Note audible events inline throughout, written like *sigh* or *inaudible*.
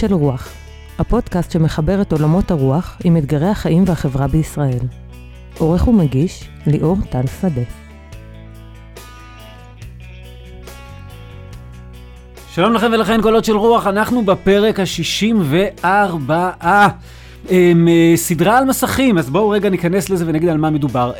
של רוח, הפודקאסט שמחבר את עולמות הרוח עם אתגרי החיים והחברה בישראל. עורך ומגיש, ליאור טל שדה. שלום לכם ולכן קולות של רוח, אנחנו בפרק ה-64. סדרה על מסכים, אז בואו רגע ניכנס לזה ונגיד על מה מדובר.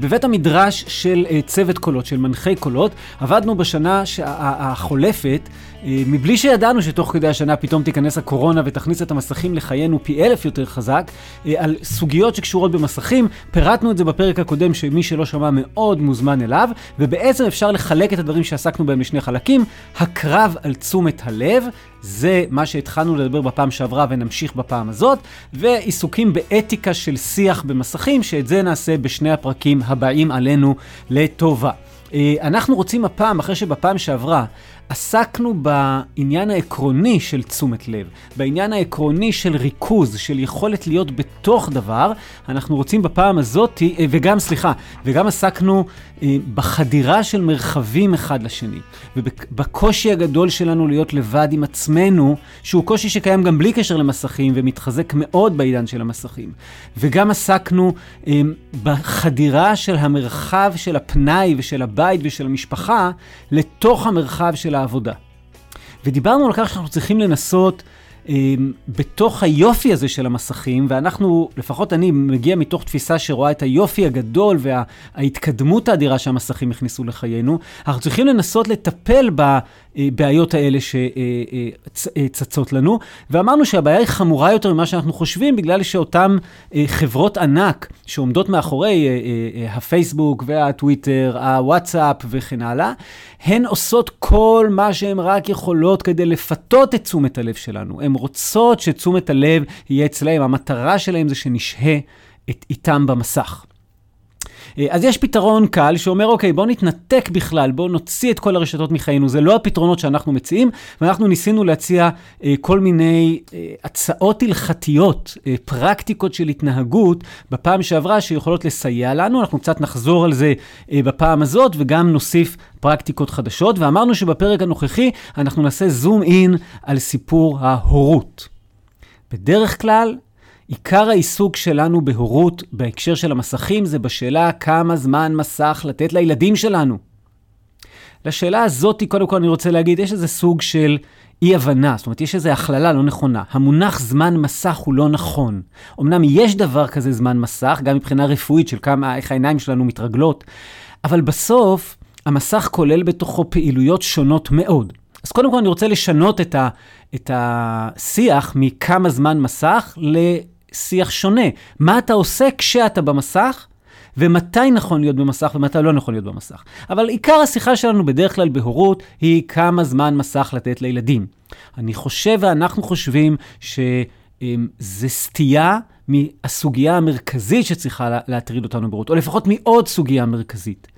בבית המדרש של צוות קולות, של מנחי קולות, עבדנו בשנה החולפת, מבלי שידענו שתוך כדי השנה פתאום תיכנס הקורונה ותכניס את המסכים לחיינו פי אלף יותר חזק, על סוגיות שקשורות במסכים. פירטנו את זה בפרק הקודם, שמי שלא שמע מאוד מוזמן אליו, ובעצם אפשר לחלק את הדברים שעסקנו בהם לשני חלקים. הקרב על תשומת הלב, זה מה שהתחלנו לדבר בפעם שעברה ונמשיך בפעם הזאת, ועיסוקים באתיקה של שיח במסכים, שאת זה נעשה בשני הפרקים הבאים עלינו לטובה. אנחנו רוצים הפעם, אחרי שבפעם שעברה עסקנו בעניין העקרוני של תשומת לב, בעניין העקרוני של ריכוז, של יכולת להיות בתוך דבר, אנחנו רוצים בפעם הזאת, וגם, סליחה, וגם עסקנו בחדירה של מרחבים אחד לשני, ובקושי הגדול שלנו להיות לבד עם עצמנו, שהוא קושי שקיים גם בלי קשר למסכים, ומתחזק מאוד בעידן של המסכים. וגם עסקנו בחדירה של המרחב של הפנאי ושל הבית ושל המשפחה, לתוך המרחב של העבודה. ודיברנו על כך שאנחנו צריכים לנסות בתוך היופי הזה של המסכים, ואנחנו, לפחות אני, מגיע מתוך תפיסה שרואה את היופי הגדול וההתקדמות האדירה שהמסכים הכניסו לחיינו, אנחנו צריכים לנסות לטפל בבעיות האלה שצצות לנו, ואמרנו שהבעיה היא חמורה יותר ממה שאנחנו חושבים, בגלל שאותן חברות ענק שעומדות מאחורי הפייסבוק והטוויטר, הוואטסאפ וכן הלאה, הן עושות כל מה שהן רק יכולות כדי לפתות את תשומת הלב שלנו. הן רוצות שתשומת הלב יהיה אצלהם, המטרה שלהם זה שנשהה את איתם במסך. אז יש פתרון קל שאומר, אוקיי, בואו נתנתק בכלל, בואו נוציא את כל הרשתות מחיינו. זה לא הפתרונות שאנחנו מציעים, ואנחנו ניסינו להציע אה, כל מיני אה, הצעות הלכתיות, אה, פרקטיקות של התנהגות בפעם שעברה שיכולות לסייע לנו. אנחנו קצת נחזור על זה אה, בפעם הזאת, וגם נוסיף פרקטיקות חדשות. ואמרנו שבפרק הנוכחי אנחנו נעשה זום אין על סיפור ההורות. בדרך כלל, עיקר העיסוק שלנו בהורות בהקשר של המסכים זה בשאלה כמה זמן מסך לתת לילדים שלנו. לשאלה הזאת, קודם כל אני רוצה להגיד, יש איזה סוג של אי-הבנה, זאת אומרת, יש איזו הכללה לא נכונה. המונח זמן מסך הוא לא נכון. אמנם יש דבר כזה זמן מסך, גם מבחינה רפואית של כמה, איך העיניים שלנו מתרגלות, אבל בסוף המסך כולל בתוכו פעילויות שונות מאוד. אז קודם כל אני רוצה לשנות את, ה, את השיח מכמה זמן מסך ל... שיח שונה. מה אתה עושה כשאתה במסך, ומתי נכון להיות במסך ומתי לא נכון להיות במסך. אבל עיקר השיחה שלנו בדרך כלל בהורות היא כמה זמן מסך לתת לילדים. אני חושב ואנחנו חושבים שזה סטייה מהסוגיה המרכזית שצריכה להטריד אותנו בהורות, או לפחות מעוד סוגיה מרכזית.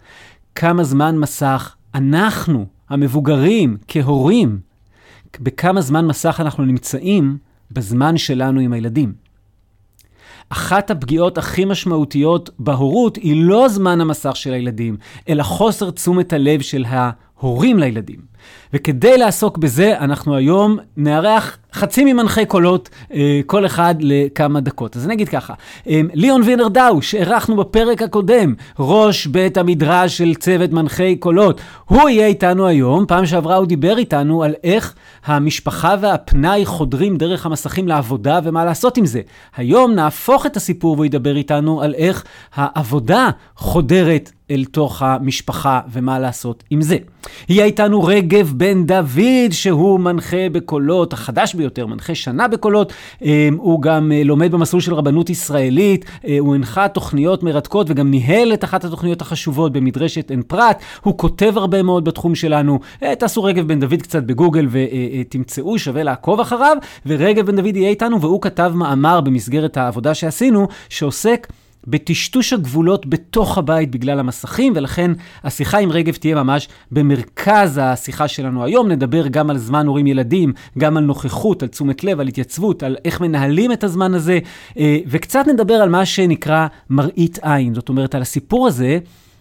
כמה זמן מסך אנחנו, המבוגרים, כהורים, בכמה זמן מסך אנחנו נמצאים בזמן שלנו עם הילדים. אחת הפגיעות הכי משמעותיות בהורות היא לא זמן המסך של הילדים, אלא חוסר תשומת הלב של ההורים לילדים. וכדי לעסוק בזה, אנחנו היום נארח חצי ממנחי קולות, אה, כל אחד לכמה דקות. אז אני אגיד ככה, אה, ליאון וינר דאו, שאירחנו בפרק הקודם, ראש בית המדרש של צוות מנחי קולות, הוא יהיה איתנו היום. פעם שעברה הוא דיבר איתנו על איך המשפחה והפנאי חודרים דרך המסכים לעבודה ומה לעשות עם זה. היום נהפוך את הסיפור והוא ידבר איתנו על איך העבודה חודרת אל תוך המשפחה ומה לעשות עם זה. יהיה איתנו רגב בן דוד, שהוא מנחה בקולות, החדש ביותר, מנחה שנה בקולות. אמ, הוא גם אה, לומד במסלול של רבנות ישראלית, אה, הוא הנחה תוכניות מרתקות וגם ניהל את אחת התוכניות החשובות במדרשת עין פרת. הוא כותב הרבה מאוד בתחום שלנו. אה, תעשו רגב בן דוד קצת בגוגל ותמצאו, שווה לעקוב אחריו. ורגב בן דוד יהיה איתנו, והוא כתב מאמר במסגרת העבודה שעשינו, שעוסק בטשטוש הגבולות בתוך הבית בגלל המסכים, ולכן השיחה עם רגב תהיה ממש במרכז השיחה שלנו היום. נדבר גם על זמן הורים ילדים, גם על נוכחות, על תשומת לב, על התייצבות, על איך מנהלים את הזמן הזה, אה, וקצת נדבר על מה שנקרא מראית עין. זאת אומרת, על הסיפור הזה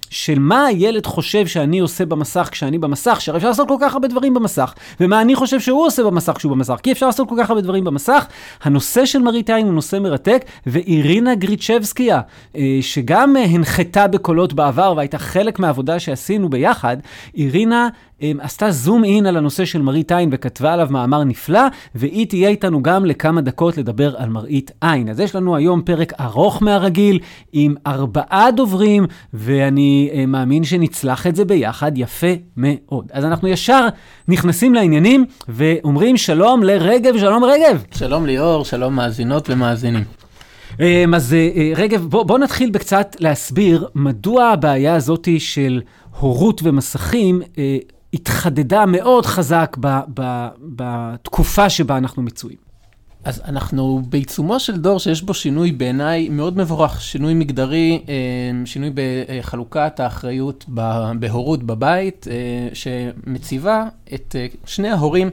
של מה הילד חושב שאני עושה במסך כשאני במסך, שהרי אפשר לעשות כל כך הרבה דברים במסך, ומה אני חושב שהוא עושה במסך כשהוא במסך, כי אפשר לעשות כל כך הרבה דברים במסך. הנושא של מראית עין הוא נושא מרתק, ואירינה גריצ'בסקיה, אה, שגם הנחתה בקולות בעבר והייתה חלק מהעבודה שעשינו ביחד, אירינה עשתה זום אין על הנושא של מראית עין וכתבה עליו מאמר נפלא, והיא תהיה איתנו גם לכמה דקות לדבר על מראית עין. אז יש לנו היום פרק ארוך מהרגיל, עם ארבעה דוברים, ואני uh, מאמין שנצלח את זה ביחד יפה מאוד. אז אנחנו ישר נכנסים לעניינים ואומרים שלום לרגב, שלום רגב. שלום ליאור, שלום מאזינות ומאזינים. אז רגב, בוא, בוא נתחיל בקצת להסביר מדוע הבעיה הזאת של הורות ומסכים התחדדה מאוד חזק ב, ב, בתקופה שבה אנחנו מצויים. אז אנחנו בעיצומו של דור שיש בו שינוי בעיניי מאוד מבורך, שינוי מגדרי, אה, שינוי בחלוקת האחריות בהורות בבית, אה, שמציבה את אה, שני ההורים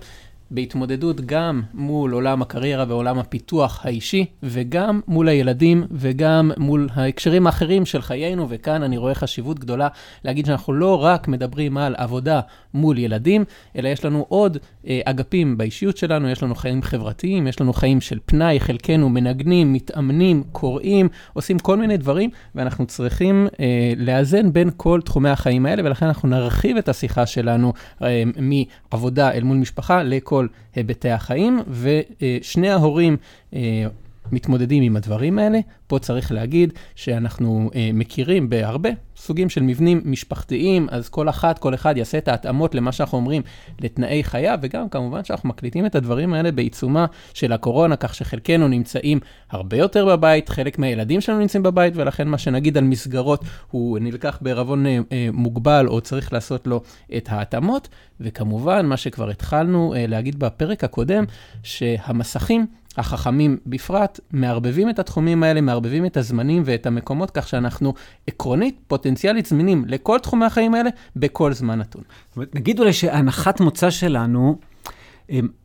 בהתמודדות גם מול עולם הקריירה ועולם הפיתוח האישי, וגם מול הילדים וגם מול ההקשרים האחרים של חיינו, וכאן אני רואה חשיבות גדולה להגיד שאנחנו לא רק מדברים על עבודה מול ילדים, אלא יש לנו עוד אה, אגפים באישיות שלנו, יש לנו חיים חברתיים, יש לנו חיים של פנאי, חלקנו מנגנים, מתאמנים, קוראים, עושים כל מיני דברים, ואנחנו צריכים אה, לאזן בין כל תחומי החיים האלה, ולכן אנחנו נרחיב את השיחה שלנו אה, מעבודה אל מול משפחה לכל... כל היבטי החיים, ושני ההורים אה, מתמודדים עם הדברים האלה. פה צריך להגיד שאנחנו אה, מכירים בהרבה סוגים של מבנים משפחתיים, אז כל אחת, כל אחד יעשה את ההתאמות למה שאנחנו אומרים לתנאי חייו, וגם כמובן שאנחנו מקליטים את הדברים האלה בעיצומה של הקורונה, כך שחלקנו נמצאים הרבה יותר בבית, חלק מהילדים שלנו נמצאים בבית, ולכן מה שנגיד על מסגרות הוא נלקח בערבון אה, אה, מוגבל, או צריך לעשות לו את ההתאמות, וכמובן, מה שכבר התחלנו אה, להגיד בפרק הקודם, שהמסכים החכמים בפרט, מערבבים את התחומים האלה, מערבבים את הזמנים ואת המקומות, כך שאנחנו עקרונית, פוטנציאלית זמינים לכל תחומי החיים האלה, בכל זמן נתון. נגיד אולי שהנחת מוצא שלנו,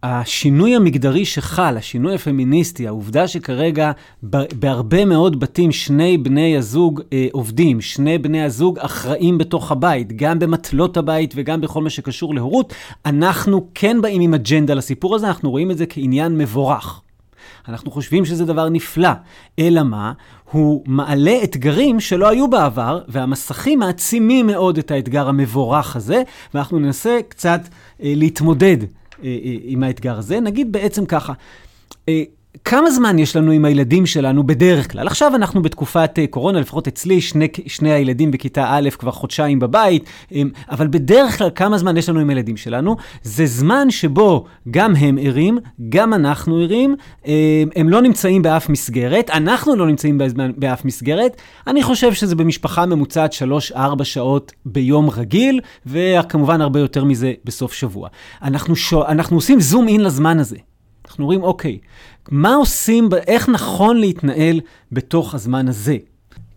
השינוי המגדרי שחל, השינוי הפמיניסטי, העובדה שכרגע בהרבה מאוד בתים שני בני הזוג אה, עובדים, שני בני הזוג אחראים בתוך הבית, גם במטלות הבית וגם בכל מה שקשור להורות, אנחנו כן באים עם אג'נדה לסיפור הזה, אנחנו רואים את זה כעניין מבורך. אנחנו חושבים שזה דבר נפלא, אלא מה? הוא מעלה אתגרים שלא היו בעבר, והמסכים מעצימים מאוד את האתגר המבורך הזה, ואנחנו ננסה קצת אה, להתמודד אה, אה, עם האתגר הזה. נגיד בעצם ככה, אה, כמה זמן יש לנו עם הילדים שלנו בדרך כלל? עכשיו אנחנו בתקופת אה, קורונה, לפחות אצלי, שני, שני הילדים בכיתה א' כבר חודשיים בבית, אבל בדרך כלל כמה זמן יש לנו עם הילדים שלנו? זה זמן שבו גם הם ערים, גם אנחנו ערים, הם לא נמצאים באף מסגרת, אנחנו לא נמצאים באף מסגרת. אני חושב שזה במשפחה ממוצעת 3-4 שעות ביום רגיל, וכמובן הרבה יותר מזה בסוף שבוע. אנחנו, שו, אנחנו עושים זום אין לזמן הזה. אנחנו אומרים, אוקיי, מה עושים, איך נכון להתנהל בתוך הזמן הזה?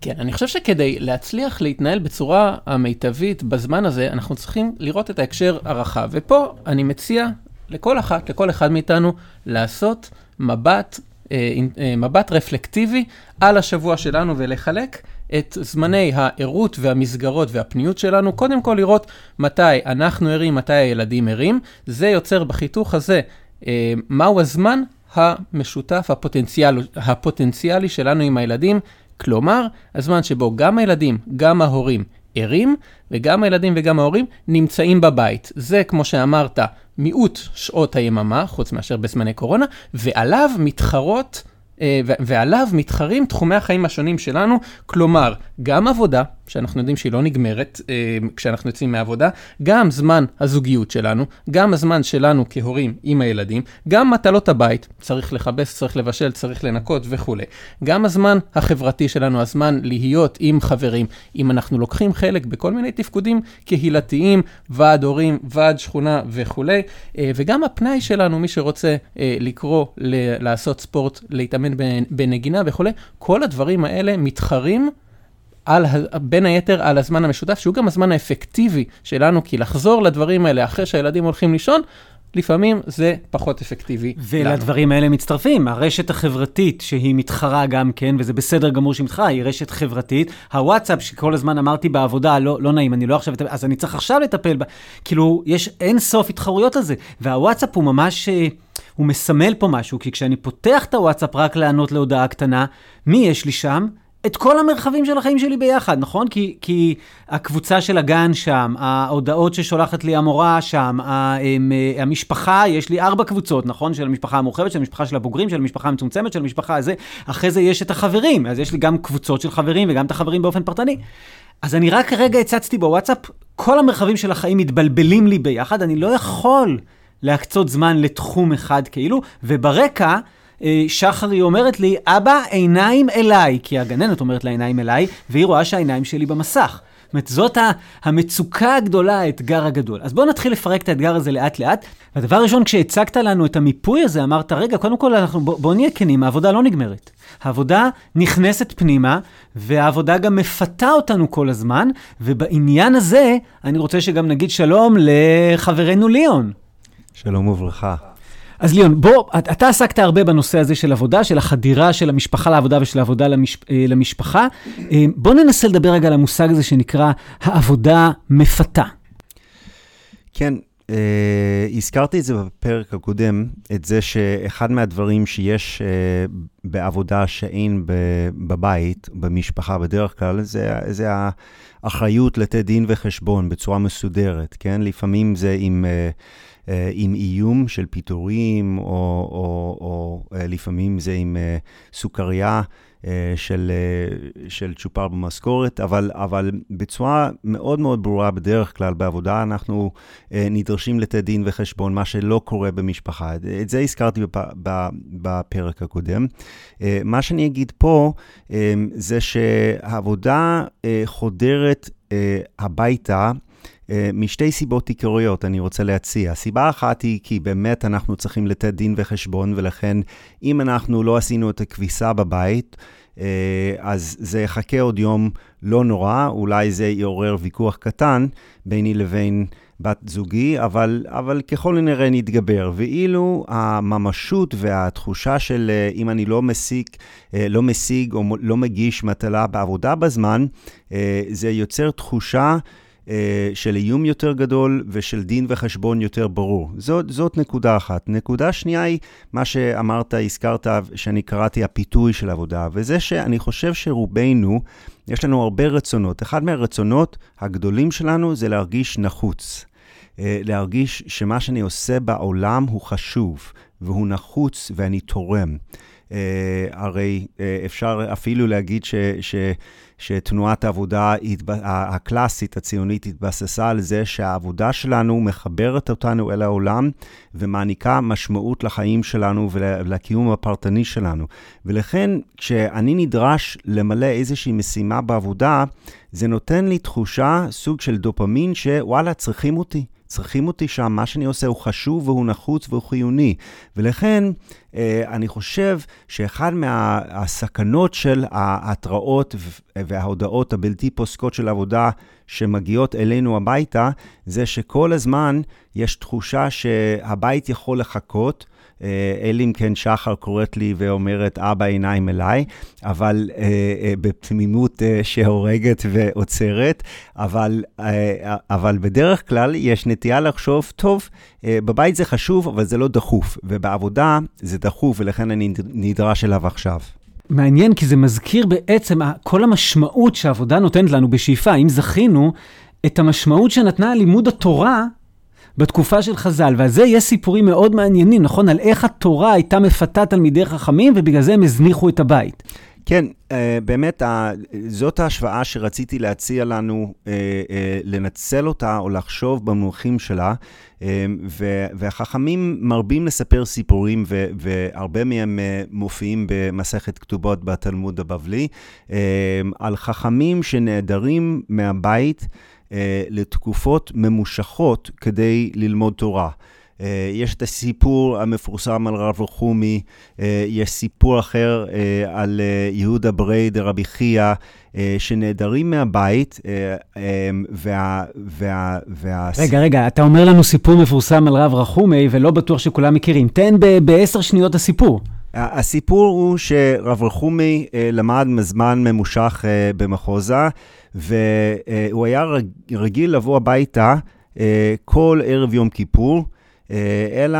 כן, אני חושב שכדי להצליח להתנהל בצורה המיטבית בזמן הזה, אנחנו צריכים לראות את ההקשר הרחב. ופה אני מציע לכל אחת, לכל אחד מאיתנו, לעשות מבט, אה, אה, מבט רפלקטיבי על השבוע שלנו ולחלק את זמני הערות והמסגרות והפניות שלנו, קודם כל לראות מתי אנחנו ערים, מתי הילדים ערים. זה יוצר בחיתוך הזה אה, מהו הזמן המשותף הפוטנציאל, הפוטנציאלי שלנו עם הילדים, כלומר, הזמן שבו גם הילדים, גם ההורים ערים, וגם הילדים וגם ההורים נמצאים בבית. זה, כמו שאמרת, מיעוט שעות היממה, חוץ מאשר בזמני קורונה, ועליו מתחרות אה, ועליו מתחרים תחומי החיים השונים שלנו, כלומר, גם עבודה, שאנחנו יודעים שהיא לא נגמרת אה, כשאנחנו יוצאים מהעבודה, גם זמן הזוגיות שלנו, גם הזמן שלנו כהורים עם הילדים, גם מטלות הבית, צריך לכבס, צריך לבשל, צריך לנקות וכולי. גם הזמן החברתי שלנו, הזמן להיות עם חברים. אם אנחנו לוקחים חלק בכל מיני תפקודים קהילתיים, ועד הורים, ועד שכונה וכולי, אה, וגם הפנאי שלנו, מי שרוצה אה, לקרוא, לעשות ספורט, להתאמן בנגינה וכולי, כל הדברים האלה מתחרים. על, בין היתר על הזמן המשותף, שהוא גם הזמן האפקטיבי שלנו, כי לחזור לדברים האלה אחרי שהילדים הולכים לישון, לפעמים זה פחות אפקטיבי. ולדברים האלה מצטרפים, הרשת החברתית שהיא מתחרה גם כן, וזה בסדר גמור שהיא מתחרה, היא רשת חברתית. הוואטסאפ שכל הזמן אמרתי בעבודה, לא, לא נעים, אני לא עכשיו, אז אני צריך עכשיו לטפל בה. כאילו, יש אין סוף התחרויות על זה. והוואטסאפ הוא ממש, אה, הוא מסמל פה משהו, כי כשאני פותח את הוואטסאפ רק לענות להודעה קטנה, מי יש לי שם? את כל המרחבים של החיים שלי ביחד, נכון? כי, כי הקבוצה של הגן שם, ההודעות ששולחת לי המורה שם, אה, המשפחה, יש לי ארבע קבוצות, נכון? של המשפחה המורחבת, של המשפחה של הבוגרים, של המשפחה המצומצמת, של המשפחה הזה. אחרי זה יש את החברים, אז יש לי גם קבוצות של חברים וגם את החברים באופן פרטני. אז אני רק כרגע הצצתי בוואטסאפ, כל המרחבים של החיים מתבלבלים לי ביחד, אני לא יכול להקצות זמן לתחום אחד כאילו, וברקע... אה, שחרי אומרת לי, אבא, עיניים אליי, כי הגננת אומרת לה עיניים אליי, והיא רואה שהעיניים שלי במסך. זאת אומרת, זאת המצוקה הגדולה, האתגר הגדול. אז בואו נתחיל לפרק את האתגר הזה לאט-לאט. והדבר הראשון, כשהצגת לנו את המיפוי הזה, אמרת, רגע, קודם כל, אנחנו, בואו בוא נהיה כנים, העבודה לא נגמרת. העבודה נכנסת פנימה, והעבודה גם מפתה אותנו כל הזמן, ובעניין הזה, אני רוצה שגם נגיד שלום לחברנו ליאון. שלום וברכה. אז ליאון, בוא, אתה עסקת הרבה בנושא הזה של עבודה, של החדירה של המשפחה לעבודה ושל העבודה למש, אה, למשפחה. אה, בוא ננסה לדבר רגע על המושג הזה שנקרא העבודה מפתה. כן, Uh, הזכרתי את זה בפרק הקודם, את זה שאחד מהדברים שיש uh, בעבודה שאין בבית, במשפחה בדרך כלל, זה, זה האחריות לתת דין וחשבון בצורה מסודרת, כן? לפעמים זה עם... אה, עם איום של פיטורים, או, או, או אה, לפעמים זה עם אה, סוכריה של, של צ'ופר במשכורת, אבל, אבל בצורה מאוד מאוד ברורה בדרך כלל בעבודה אנחנו נדרשים לתת דין וחשבון, מה שלא קורה במשפחה. את זה הזכרתי בפרק הקודם. מה שאני אגיד פה זה שהעבודה חודרת הביתה אה, משתי סיבות עיקריות אני רוצה להציע. סיבה אחת היא כי באמת אנחנו צריכים לתת דין וחשבון, ולכן אם אנחנו לא עשינו את הכביסה בבית, אה, אז זה יחכה עוד יום לא נורא, אולי זה יעורר ויכוח קטן ביני לבין בת זוגי, אבל, אבל ככל הנראה נתגבר. ואילו הממשות והתחושה של אה, אם אני לא משיג, לא משיג או לא מגיש מטלה בעבודה בזמן, זה יוצר תחושה אה, של איום יותר גדול ושל דין וחשבון יותר ברור. זאת, זאת נקודה אחת. נקודה שנייה היא מה שאמרת, הזכרת, שאני קראתי הפיתוי של עבודה, וזה שאני חושב שרובנו, יש לנו הרבה רצונות. אחד מהרצונות הגדולים שלנו זה להרגיש נחוץ. אה, להרגיש שמה שאני עושה בעולם הוא חשוב, והוא נחוץ ואני תורם. Uh, הרי אפשר אפילו להגיד ש, ש, שתנועת העבודה הקלאסית, הציונית, התבססה על זה שהעבודה שלנו מחברת אותנו אל העולם ומעניקה משמעות לחיים שלנו ולקיום הפרטני שלנו. ולכן, כשאני נדרש למלא איזושהי משימה בעבודה, זה נותן לי תחושה, סוג של דופמין, שוואלה, צריכים אותי. צריכים אותי שם, מה שאני עושה הוא חשוב והוא נחוץ והוא חיוני. ולכן, אני חושב שאחד מהסכנות של ההתראות וההודעות הבלתי פוסקות של עבודה שמגיעות אלינו הביתה, זה שכל הזמן יש תחושה שהבית יכול לחכות. אה, אלא אם כן שחר קוראת לי ואומרת, אבא עיניים אליי, אבל אה, אה, בתמימות אה, שהורגת ועוצרת, אבל, אה, אבל בדרך כלל יש נטייה לחשוב, טוב, אה, בבית זה חשוב, אבל זה לא דחוף, ובעבודה זה דחוף, ולכן אני נדרש אליו עכשיו. מעניין, כי זה מזכיר בעצם כל המשמעות שהעבודה נותנת לנו בשאיפה, אם זכינו, את המשמעות שנתנה לימוד התורה בתקופה של חז"ל, ועל זה יש סיפורים מאוד מעניינים, נכון? על איך התורה הייתה מפתה תלמידי חכמים, ובגלל זה הם הזניחו את הבית. כן, אה, באמת, זאת ההשוואה שרציתי להציע לנו אה, אה, לנצל אותה או לחשוב במונחים שלה, והחכמים מרבים לספר סיפורים, והרבה מהם מופיעים במסכת כתובות בתלמוד הבבלי, על חכמים שנעדרים מהבית לתקופות ממושכות כדי ללמוד תורה. אה, יש את הסיפור המפורסם על רב רחומי, אה, יש סיפור אחר אה, על יהודה ברי דרבי חייא, שנעדרים מהבית, וה... וה, וה... רגע, רגע, אתה אומר לנו סיפור מפורסם על רב רחומי, ולא בטוח שכולם מכירים. תן בעשר שניות הסיפור. הסיפור הוא שרב רחומי למד מזמן ממושך במחוזה, והוא היה רגיל לבוא הביתה כל ערב יום כיפור. אה, אלא,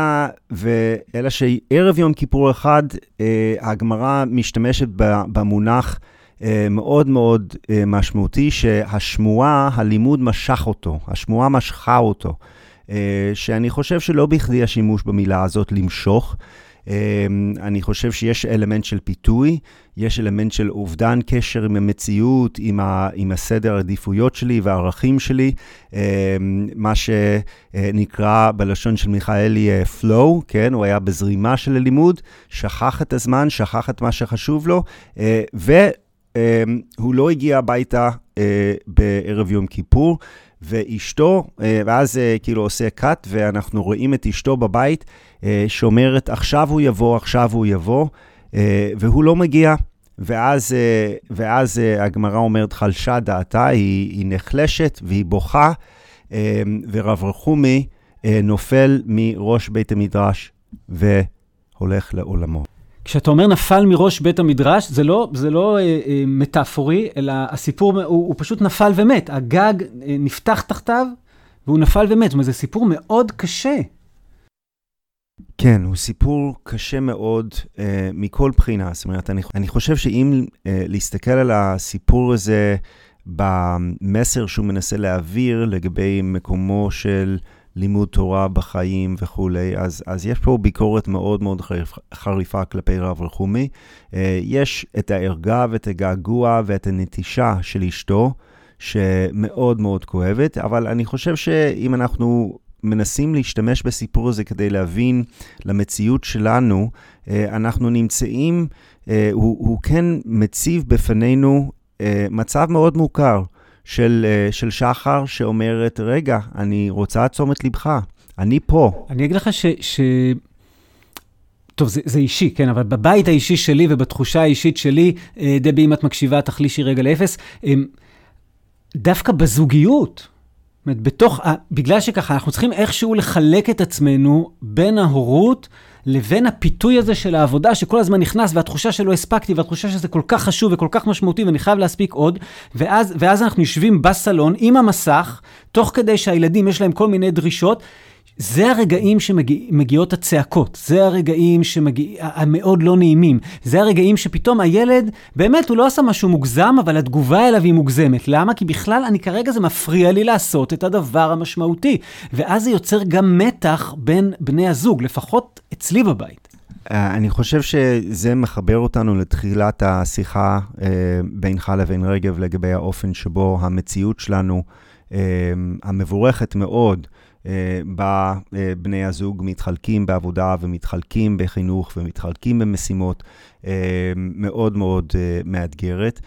ו, אלא שערב יום כיפור אחד, אה, הגמרא משתמשת במונח אה, מאוד מאוד משמעותי, שהשמועה, הלימוד משך אותו, השמועה משכה אותו. שאני חושב שלא בכדי השימוש במילה הזאת למשוך. אמ, אני חושב שיש אלמנט של פיתוי, יש אלמנט של אובדן קשר עם המציאות, עם, ה, עם הסדר העדיפויות שלי והערכים שלי, אמ, מה שנקרא בלשון של מיכאלי אה, flow, כן? הוא היה בזרימה של הלימוד, שכח את הזמן, שכח את מה שחשוב לו, אה, והוא לא הגיע הביתה אה, בערב יום כיפור. ואשתו, ואז כאילו עושה cut, ואנחנו רואים את אשתו בבית, שאומרת, עכשיו הוא יבוא, עכשיו הוא יבוא, אה, והוא לא מגיע. ואז, אה, ואז הגמרא אומרת, חלשה דעתה, היא, היא נחלשת והיא בוכה, ורב רחומי נופל מראש בית המדרש והולך לעולמו. כשאתה אומר נפל מראש בית המדרש, זה לא, זה לא אה, אה, מטאפורי, אלא הסיפור, הוא, הוא פשוט נפל ומת. הגג אה, נפתח תחתיו והוא נפל ומת. זאת אומרת, זה סיפור מאוד קשה. כן, הוא סיפור קשה מאוד uh, מכל בחינה. זאת אומרת, אני, אני חושב שאם uh, להסתכל על הסיפור הזה במסר שהוא מנסה להעביר לגבי מקומו של לימוד תורה בחיים וכולי, אז, אז יש פה ביקורת מאוד מאוד חריפה, חריפה כלפי רב רחומי. Uh, יש את הערגה ואת הגעגוע ואת הנטישה של אשתו, שמאוד מאוד כואבת, אבל אני חושב שאם אנחנו מנסים להשתמש בסיפור הזה כדי להבין למציאות שלנו, אה, אנחנו נמצאים, אה, הוא, הוא כן מציב בפנינו אה, מצב מאוד מוכר של, של שחר שאומרת, רגע, אני רוצה את תשומת לבך, אני פה. אני אגיד לך ש... ש... טוב, זה, זה אישי, כן, אבל בבית האישי שלי ובתחושה האישית שלי, דבי, אם את מקשיבה, תחלישי רגע לאפס, דווקא בזוגיות, אומרת, בתוך, בגלל שככה, אנחנו צריכים איכשהו לחלק את עצמנו בין ההורות לבין הפיתוי הזה של העבודה, שכל הזמן נכנס, והתחושה שלא הספקתי, והתחושה שזה כל כך חשוב וכל כך משמעותי, ואני חייב להספיק עוד, ואז, ואז אנחנו יושבים בסלון עם המסך, תוך כדי שהילדים יש להם כל מיני דרישות, זה הרגעים שמגיעות הצעקות, זה הרגעים שמגיע, המאוד לא נעימים, זה הרגעים שפתאום הילד, באמת, הוא לא עשה משהו מוגזם, אבל התגובה אליו היא מוגזמת. למה? כי בכלל, אני כרגע, זה מפריע לי לעשות את הדבר המשמעותי. ואז זה יוצר גם מתח בין בני הזוג, לפחות אצלי בבית. אה, אני חושב שזה מחבר אותנו לתחילת השיחה אה, בינך לבין רגב לגבי האופן שבו המציאות שלנו, אה, המבורכת מאוד, בה אה, בני הזוג מתחלקים בעבודה ומתחלקים בחינוך ומתחלקים במשימות אה, מאוד מאוד אה, מאתגרת.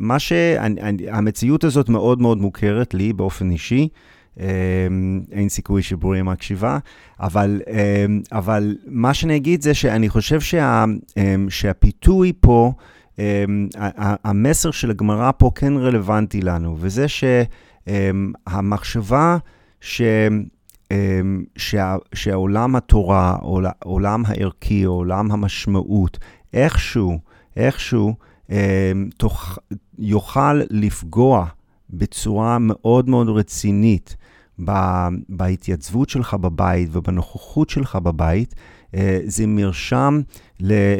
מה שהמציאות הזאת מאוד מאוד מוכרת לי באופן אישי. אין סיכוי שבוריה מקשיבה, אבל, אבל מה שאני אגיד זה שאני חושב שה, שהפיתוי פה, המסר של הגמרא פה כן רלוונטי לנו, וזה שהמחשבה ש... אמ, שה, שהעולם התורה, עולם הערכי, עולם המשמעות, איכשהו, איכשהו, אמ, תוך, יוכל לפגוע בצורה מאוד מאוד רצינית בהתייצבות שלך בבית ובנוכחות שלך בבית, אה, זה מרשם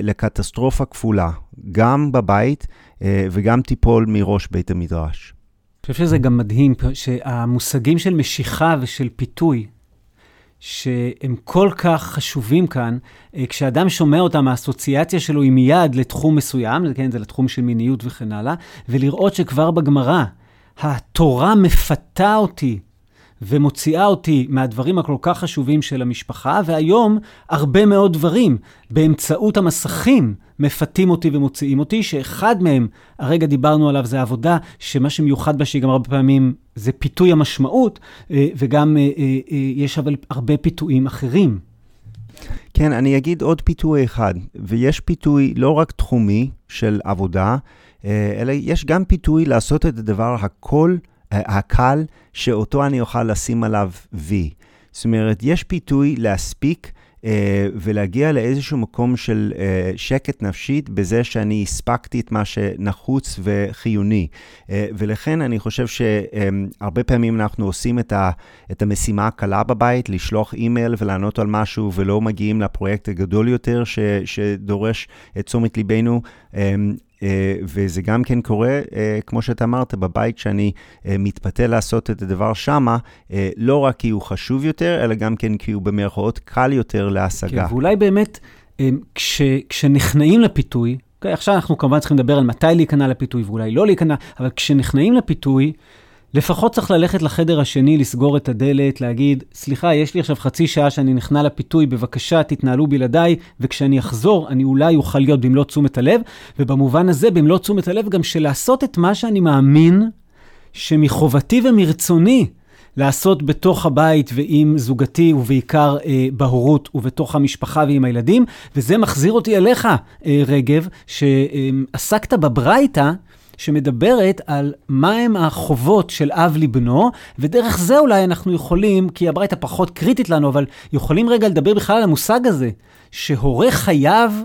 לקטסטרופה כפולה, גם בבית אה, וגם תיפול מראש בית המדרש. אני חושב שזה גם מדהים, שהמושגים של משיכה ושל פיתוי, שהם כל כך חשובים כאן, אה, כשאדם שומע אותם, האסוציאציה שלו היא מיד לתחום מסוים, כן, זה לתחום של מיניות וכן הלאה, ולראות שכבר בגמרא, התורה מפתה אותי ומוציאה אותי מהדברים הכל כך חשובים של המשפחה, והיום הרבה מאוד דברים באמצעות המסכים מפתים אותי ומוציאים אותי, שאחד מהם, הרגע דיברנו עליו, זה עבודה שמה שמיוחד בה, שהיא גם הרבה פעמים, זה פיתוי המשמעות, אה, וגם אה, אה, יש אבל הרבה פיתויים אחרים. כן, אני אגיד עוד פיתוי אחד, ויש פיתוי לא רק תחומי של עבודה, אלא יש גם פיתוי לעשות את הדבר הכל, הקל, שאותו אני אוכל לשים עליו וי. זאת אומרת, יש פיתוי להספיק אה, ולהגיע לאיזשהו מקום של אה, שקט נפשית בזה שאני הספקתי את מה שנחוץ וחיוני. אה, ולכן אני חושב שהרבה פעמים אנחנו עושים את, ה, את המשימה הקלה בבית, לשלוח אימייל ולענות על משהו, ולא מגיעים לפרויקט הגדול יותר ש, שדורש את תשומת ליבנו. אה, וזה גם כן קורה, אה, כמו שאתה אמרת, בבית שאני אה, מתפתה לעשות את הדבר שמה, לא רק כי הוא חשוב יותר, אלא גם כן כי הוא במרכאות קל יותר להשגה. כן, ואולי באמת, כש, כשנכנעים לפיתוי, אוקיי, עכשיו אנחנו כמובן צריכים לדבר על מתי להיכנע לפיתוי ואולי לא להיכנע, אבל כשנכנעים לפיתוי, לפחות צריך ללכת לחדר השני, לסגור את הדלת, להגיד, סליחה, יש לי עכשיו חצי שעה שאני נכנע לפיתוי, בבקשה, תתנהלו בלעדיי, וכשאני אחזור, אני אולי אוכל להיות במלוא תשומת הלב, ובמובן הזה, במלוא תשומת הלב, גם של לעשות את מה שאני מאמין שמחובתי ומרצוני לעשות בתוך הבית ועם זוגתי, ובעיקר אה, בהורות ובתוך המשפחה ועם הילדים, וזה מחזיר אותי אליך, אה, רגב, שעסקת בברייתא. שמדברת על מהם החובות של אב לבנו, ודרך זה אולי אנחנו יכולים, כי הברייתא פחות קריטית לנו, אבל יכולים רגע לדבר בכלל על המושג הזה, שהורה חייב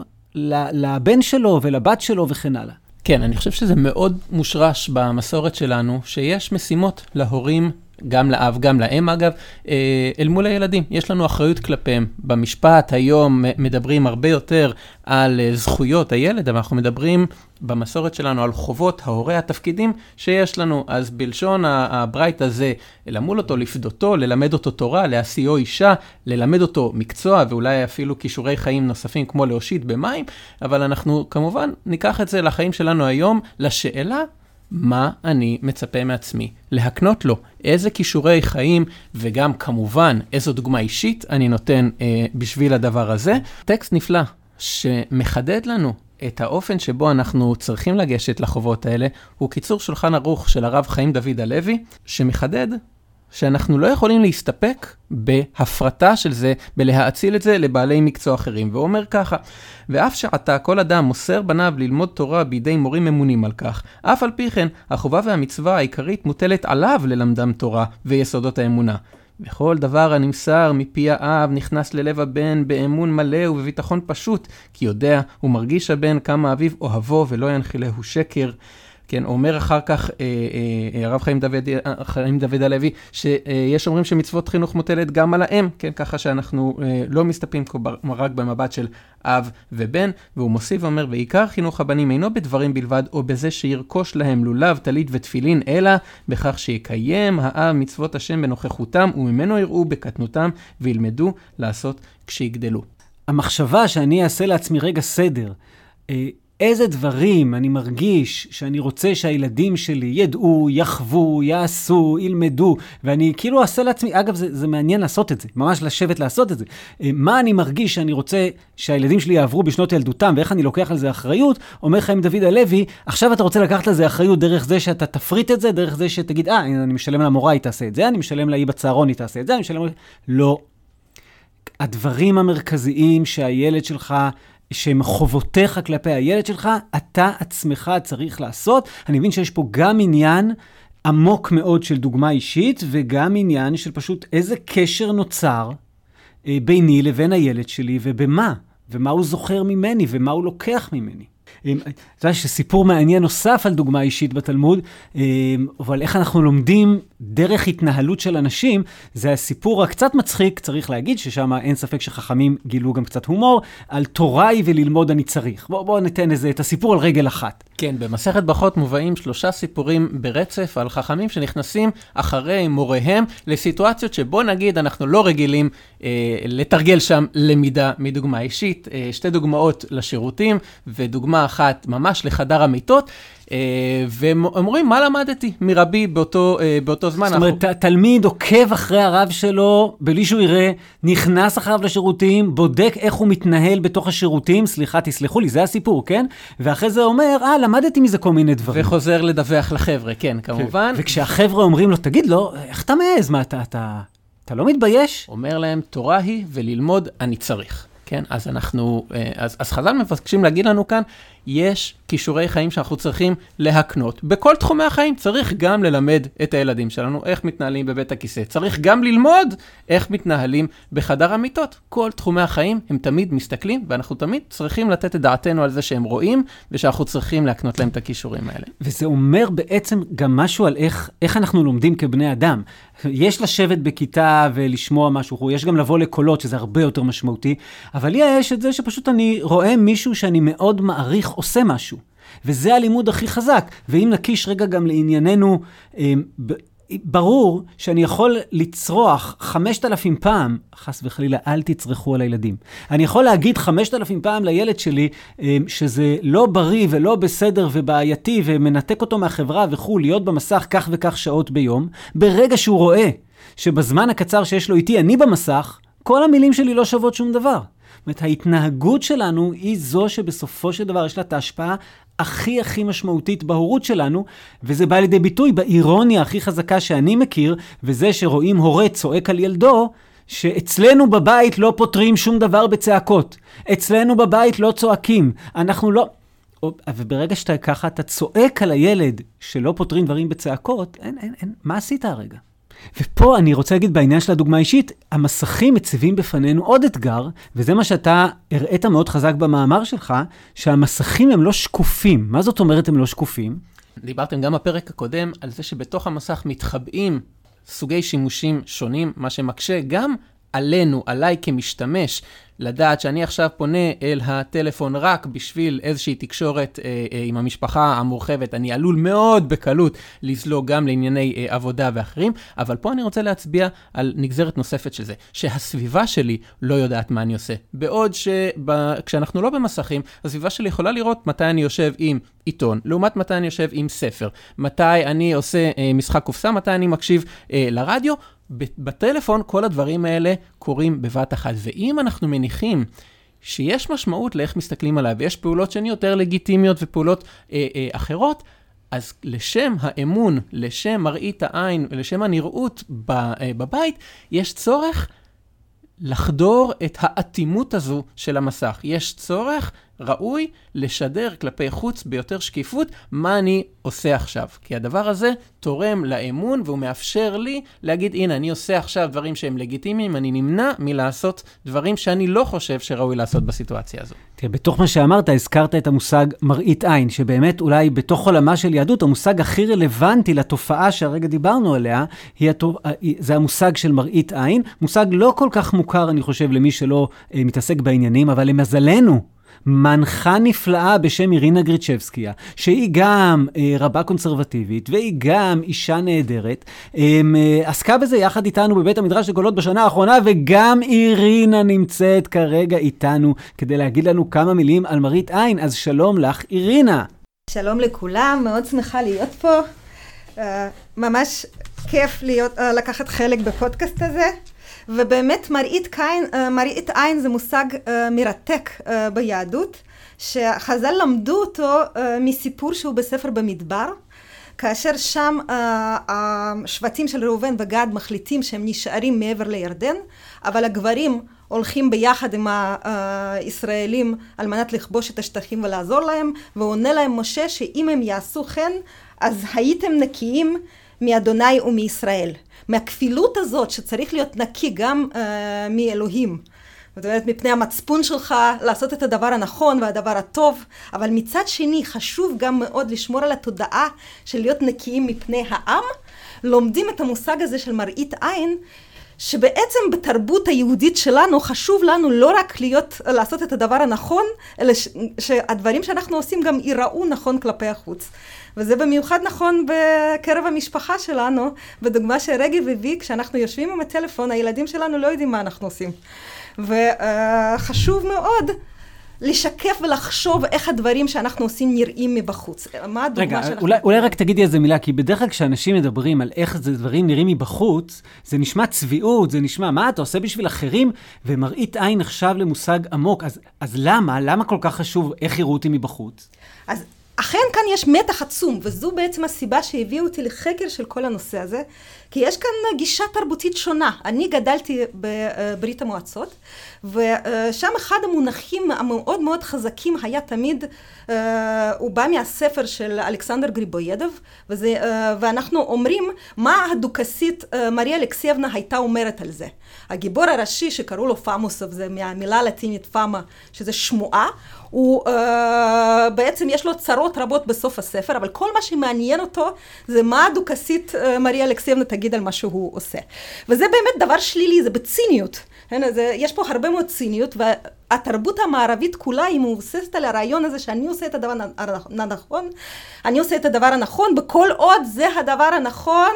לבן שלו ולבת שלו וכן הלאה. כן, אני חושב שזה מאוד מושרש במסורת שלנו, שיש משימות להורים גם לאב, גם לאם אגב, אה, אל מול הילדים. יש לנו אחריות כלפיהם. במשפט היום מדברים הרבה יותר על אה, זכויות הילד, אבל אנחנו מדברים במסורת שלנו על חובות ההורה, התפקידים שיש לנו. אז בלשון הברייט הזה, למול אותו, לפדותו, ללמד אותו תורה, להשיאו אישה, ללמד אותו מקצוע ואולי אפילו כישורי חיים נוספים כמו להושיט במים, אבל אנחנו כמובן ניקח את זה לחיים שלנו היום, לשאלה מה אני מצפה מעצמי להקנות לו, איזה כישורי חיים וגם כמובן איזו דוגמה אישית אני נותן אה, בשביל הדבר הזה. טקסט נפלא שמחדד לנו את האופן שבו אנחנו צריכים לגשת לחובות האלה, הוא קיצור שולחן ערוך של הרב חיים דוד הלוי, שמחדד שאנחנו לא יכולים להסתפק בהפרטה של זה, בלהאציל את זה לבעלי מקצוע אחרים. והוא אומר ככה, ואף שעתה כל אדם מוסר בניו ללמוד תורה בידי מורים ממונים על כך, אף על פי כן, החובה והמצווה העיקרית מוטלת עליו ללמדם תורה ויסודות האמונה. וכל דבר הנמסר מפי האב נכנס ללב הבן באמון מלא ובביטחון פשוט, כי יודע ומרגיש הבן כמה אביו אוהבו ולא ינחילהו שקר. כן, אומר אחר כך אה, אה, הרב דוד, אה, חיים דוד הלוי, שיש אומרים שמצוות חינוך מוטלת גם על האם, כן, ככה שאנחנו לא מסתפקים רק במבט של אב ובן, והוא מוסיף ואומר, ועיקר חינוך הבנים אינו בדברים בלבד, או בזה שירכוש להם לולב, טלית ותפילין, אלא בכך שיקיים האב מצוות השם בנוכחותם, וממנו יראו בקטנותם, וילמדו לעשות כשיגדלו. המחשבה שאני אעשה לעצמי רגע סדר, איזה דברים אני מרגיש שאני רוצה שהילדים שלי ידעו, יחוו, יעשו, ילמדו, ואני כאילו אעשה לעצמי, אגב, זה, זה מעניין לעשות את זה, ממש לשבת לעשות את זה. אה, מה אני מרגיש שאני רוצה שהילדים שלי יעברו בשנות ילדותם, ואיך אני לוקח על זה אחריות, אומר חיים דוד הלוי, עכשיו אתה רוצה לקחת על זה אחריות דרך זה שאתה תפריט את זה, דרך זה שתגיד, אה, אני משלם למורה, היא תעשה את זה, אני משלם לאי בצהרון, היא תעשה את זה, אני משלם... לא. הדברים המרכזיים שהילד שלך שהם חובותיך כלפי הילד שלך, אתה עצמך צריך לעשות. אני מבין שיש פה גם עניין עמוק מאוד של דוגמה אישית, וגם עניין של פשוט איזה קשר נוצר אה, ביני לבין הילד שלי, ובמה, ומה הוא זוכר ממני, ומה הוא לוקח ממני. אתה יודע שסיפור מעניין נוסף על דוגמה אישית בתלמוד, אבל איך אנחנו לומדים דרך התנהלות של אנשים, זה הסיפור הקצת מצחיק, צריך להגיד, ששם אין ספק שחכמים גילו גם קצת הומור, על תוראי וללמוד אני צריך. בואו בוא ניתן איזה, את הסיפור על רגל אחת. כן, במסכת ברכות מובאים שלושה סיפורים ברצף על חכמים שנכנסים אחרי מוריהם לסיטואציות שבוא נגיד אנחנו לא רגילים אה, לתרגל שם למידה מדוגמה אישית. אה, שתי דוגמאות לשירותים ודוגמה אחת ממש לחדר המיטות, והם אומרים, מה למדתי מרבי באותו, אה, באותו זמן? זאת אומרת, אנחנו... תלמיד עוקב אחרי הרב שלו, בלי שהוא יראה, נכנס אחריו לשירותים, בודק איך הוא מתנהל בתוך השירותים, סליחה, תסלחו לי, זה הסיפור, כן? ואחרי זה אומר, אה, למדתי מזה כל מיני דברים. וחוזר לדווח לחבר'ה, כן, כמובן. כן. וכשהחבר'ה אומרים לו, תגיד לו, איך אתה מעז? מה, אתה, אתה, אתה לא מתבייש? אומר להם, תורה היא וללמוד אני צריך. כן, אז אנחנו, אה, אז, אז חז"ל מבקשים להגיד לנו כאן, יש כישורי חיים שאנחנו צריכים להקנות. בכל תחומי החיים צריך גם ללמד את הילדים שלנו איך מתנהלים בבית הכיסא. צריך גם ללמוד איך מתנהלים בחדר המיטות. כל תחומי החיים הם תמיד מסתכלים, ואנחנו תמיד צריכים לתת את דעתנו על זה שהם רואים, ושאנחנו צריכים להקנות להם את הכישורים האלה. וזה אומר בעצם גם משהו על איך, איך אנחנו לומדים כבני אדם. יש לשבת בכיתה ולשמוע משהו, יש גם לבוא לקולות, שזה הרבה יותר משמעותי, אבל לי יש את זה שפשוט אני רואה מישהו שאני מאוד מעריך עושה משהו. וזה הלימוד הכי חזק. ואם נקיש רגע גם לענייננו, אה, ברור שאני יכול לצרוח חמשת אלפים פעם, חס וחלילה, אל תצרכו על הילדים. אני יכול להגיד חמשת אלפים פעם לילד שלי אה, שזה לא בריא ולא בסדר ובעייתי ומנתק אותו מהחברה וכו', להיות במסך כך וכך שעות ביום. ברגע שהוא רואה שבזמן הקצר שיש לו איתי, אני במסך, כל המילים שלי לא שוות שום דבר. זאת אומרת, ההתנהגות שלנו היא זו שבסופו של דבר יש לה את ההשפעה הכי הכי משמעותית בהורות שלנו, וזה בא לידי ביטוי באירוניה הכי חזקה שאני מכיר, וזה שרואים הורה צועק על ילדו, שאצלנו בבית לא פותרים שום דבר בצעקות. אצלנו בבית לא צועקים. אנחנו לא... וברגע שאתה ככה, אתה צועק על הילד שלא פותרים דברים בצעקות, אין, אין, אין, מה עשית הרגע? ופה אני רוצה להגיד בעניין של הדוגמה האישית, המסכים מציבים בפנינו עוד אתגר, וזה מה שאתה הראית מאוד חזק במאמר שלך, שהמסכים הם לא שקופים. מה זאת אומרת הם לא שקופים? דיברתם גם בפרק הקודם על זה שבתוך המסך מתחבאים סוגי שימושים שונים, מה שמקשה גם עלינו, עליי כמשתמש, לדעת שאני עכשיו פונה אל הטלפון רק בשביל איזושהי תקשורת אה, אה, עם המשפחה המורחבת, אני עלול מאוד בקלות לזלוג גם לענייני אה, עבודה ואחרים, אבל פה אני רוצה להצביע על נגזרת נוספת של זה, שהסביבה שלי לא יודעת מה אני עושה. בעוד שכשאנחנו לא במסכים, הסביבה שלי יכולה לראות מתי אני יושב עם עיתון, לעומת מתי אני יושב עם ספר, מתי אני עושה אה, משחק קופסה, מתי אני מקשיב אה, לרדיו. בטלפון כל הדברים האלה קורים בבת אחת. ואם אנחנו מניחים שיש משמעות לאיך מסתכלים עליו, ויש פעולות שהן יותר לגיטימיות ופעולות אה, אה, אחרות, אז לשם האמון, לשם מראית העין ולשם הנראות ב, אה, בבית, יש צורך לחדור את האטימות הזו של המסך. יש צורך ראוי לשדר כלפי חוץ ביותר שקיפות מה אני עושה עכשיו. כי הדבר הזה תורם לאמון והוא מאפשר לי להגיד, הנה, אני עושה עכשיו דברים שהם לגיטימיים, אני נמנע מלעשות דברים שאני לא חושב שראוי לעשות בסיטואציה הזו. תראה, בתוך מה שאמרת, הזכרת את המושג מראית עין, שבאמת אולי בתוך עולמה של יהדות, המושג הכי רלוונטי לתופעה שהרגע דיברנו עליה, התו... זה המושג של מראית עין. מושג לא כל כך מוכר, אני חושב, למי שלא אה, מתעסק בעניינים, אבל למזלנו, מנחה נפלאה בשם אירינה גריצ'בסקיה, שהיא גם אה, רבה קונסרבטיבית והיא גם אישה נהדרת, אה, עסקה בזה יחד איתנו בבית המדרש לגולות בשנה האחרונה, וגם אירינה נמצאת כרגע איתנו כדי להגיד לנו כמה מילים על מראית עין. אז שלום לך, אירינה. שלום לכולם, מאוד שמחה להיות פה. Uh, ממש כיף להיות, uh, לקחת חלק בפודקאסט הזה. ובאמת מראית, קין, אה, מראית עין זה מושג אה, מרתק אה, ביהדות, שחז"ל למדו אותו מסיפור שהוא בספר במדבר. כאשר שם uh, השבטים של ראובן וגד מחליטים שהם נשארים מעבר לירדן, אבל הגברים הולכים ביחד עם הישראלים על מנת לכבוש את השטחים ולעזור להם, ועונה להם משה שאם הם יעשו כן, אז הייתם נקיים מאדוני ומישראל. מהכפילות הזאת שצריך להיות נקי גם uh, מאלוהים. זאת אומרת, מפני המצפון שלך לעשות את הדבר הנכון והדבר הטוב, אבל מצד שני חשוב גם מאוד לשמור על התודעה של להיות נקיים מפני העם. לומדים את המושג הזה של מראית עין, שבעצם בתרבות היהודית שלנו חשוב לנו לא רק להיות, לעשות את הדבר הנכון, אלא ש, שהדברים שאנחנו עושים גם ייראו נכון כלפי החוץ. וזה במיוחד נכון בקרב המשפחה שלנו, בדוגמה שרגב הביא, כשאנחנו יושבים עם הטלפון, הילדים שלנו לא יודעים מה אנחנו עושים. וחשוב מאוד לשקף ולחשוב איך הדברים שאנחנו עושים נראים מבחוץ. מה הדוגמה רגע, שאנחנו... אולי, אולי רק תגידי איזה מילה, כי בדרך כלל כשאנשים מדברים על איך זה דברים נראים מבחוץ, זה נשמע צביעות, זה נשמע, מה אתה עושה בשביל אחרים? ומראית עין נחשב למושג עמוק, אז, אז למה? למה כל כך חשוב איך יראו אותי מבחוץ? אז אכן כאן יש מתח עצום, וזו בעצם הסיבה שהביאו אותי לחקר של כל הנושא הזה, כי יש כאן גישה תרבותית שונה. אני גדלתי בברית המועצות, ושם אחד המונחים המאוד מאוד חזקים היה תמיד, הוא בא מהספר של אלכסנדר גריבוידוב, וזה, ואנחנו אומרים מה הדוכסית מריה אלכסייבנה הייתה אומרת על זה. הגיבור הראשי שקראו לו פמוסוב, זה מהמילה הלטינית פמה, שזה שמועה, הוא uh, בעצם יש לו צרות רבות בסוף הספר, אבל כל מה שמעניין אותו זה מה הדוכסית uh, מריה אלכסייבנה תגיד על מה שהוא עושה. וזה באמת דבר שלילי, זה בציניות. הנה, זה, יש פה הרבה מאוד ציניות, והתרבות המערבית כולה היא מבוססת על הרעיון הזה שאני עושה את הדבר הנכון, אני עושה את הדבר הנכון, בכל עוד זה הדבר הנכון,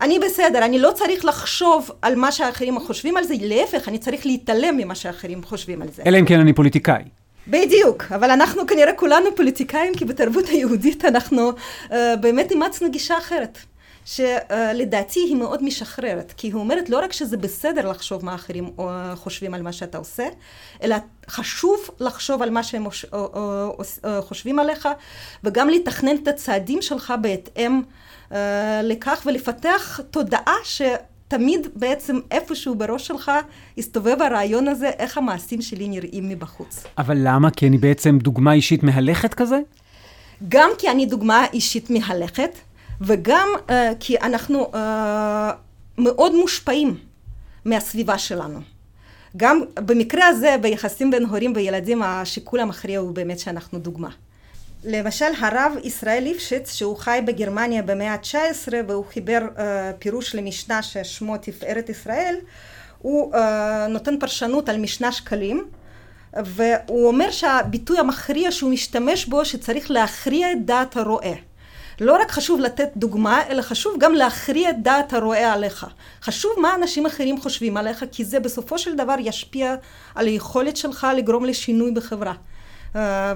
אני בסדר, אני לא צריך לחשוב על מה שאחרים חושבים על זה, להפך, אני צריך להתעלם ממה שאחרים חושבים על זה. אלא אם כן אני פוליטיקאי. בדיוק, אבל אנחנו כנראה כולנו פוליטיקאים, כי בתרבות היהודית אנחנו uh, באמת אימצנו גישה אחרת. שלדעתי היא מאוד משחררת, כי היא אומרת לא רק שזה בסדר לחשוב מה אחרים חושבים על מה שאתה עושה, אלא חשוב לחשוב על מה שהם חושבים עליך, וגם לתכנן את הצעדים שלך בהתאם לכך, ולפתח תודעה ש... תמיד בעצם איפשהו בראש שלך הסתובב הרעיון הזה, איך המעשים שלי נראים מבחוץ. אבל למה? כי אני בעצם דוגמה אישית מהלכת כזה? גם כי אני דוגמה אישית מהלכת, וגם uh, כי אנחנו uh, מאוד מושפעים מהסביבה שלנו. גם במקרה הזה, ביחסים בין הורים וילדים, השיקול המכריע הוא באמת שאנחנו דוגמה. למשל הרב ישראל ליפשיץ שהוא חי בגרמניה במאה ה-19 והוא חיבר uh, פירוש למשנה ששמו תפארת ישראל הוא uh, נותן פרשנות על משנה שקלים והוא אומר שהביטוי המכריע שהוא משתמש בו שצריך להכריע את דעת הרועה לא רק חשוב לתת דוגמה, אלא חשוב גם להכריע את דעת הרועה עליך. חשוב מה אנשים אחרים חושבים עליך, כי זה בסופו של דבר ישפיע על היכולת שלך לגרום לשינוי בחברה. אה,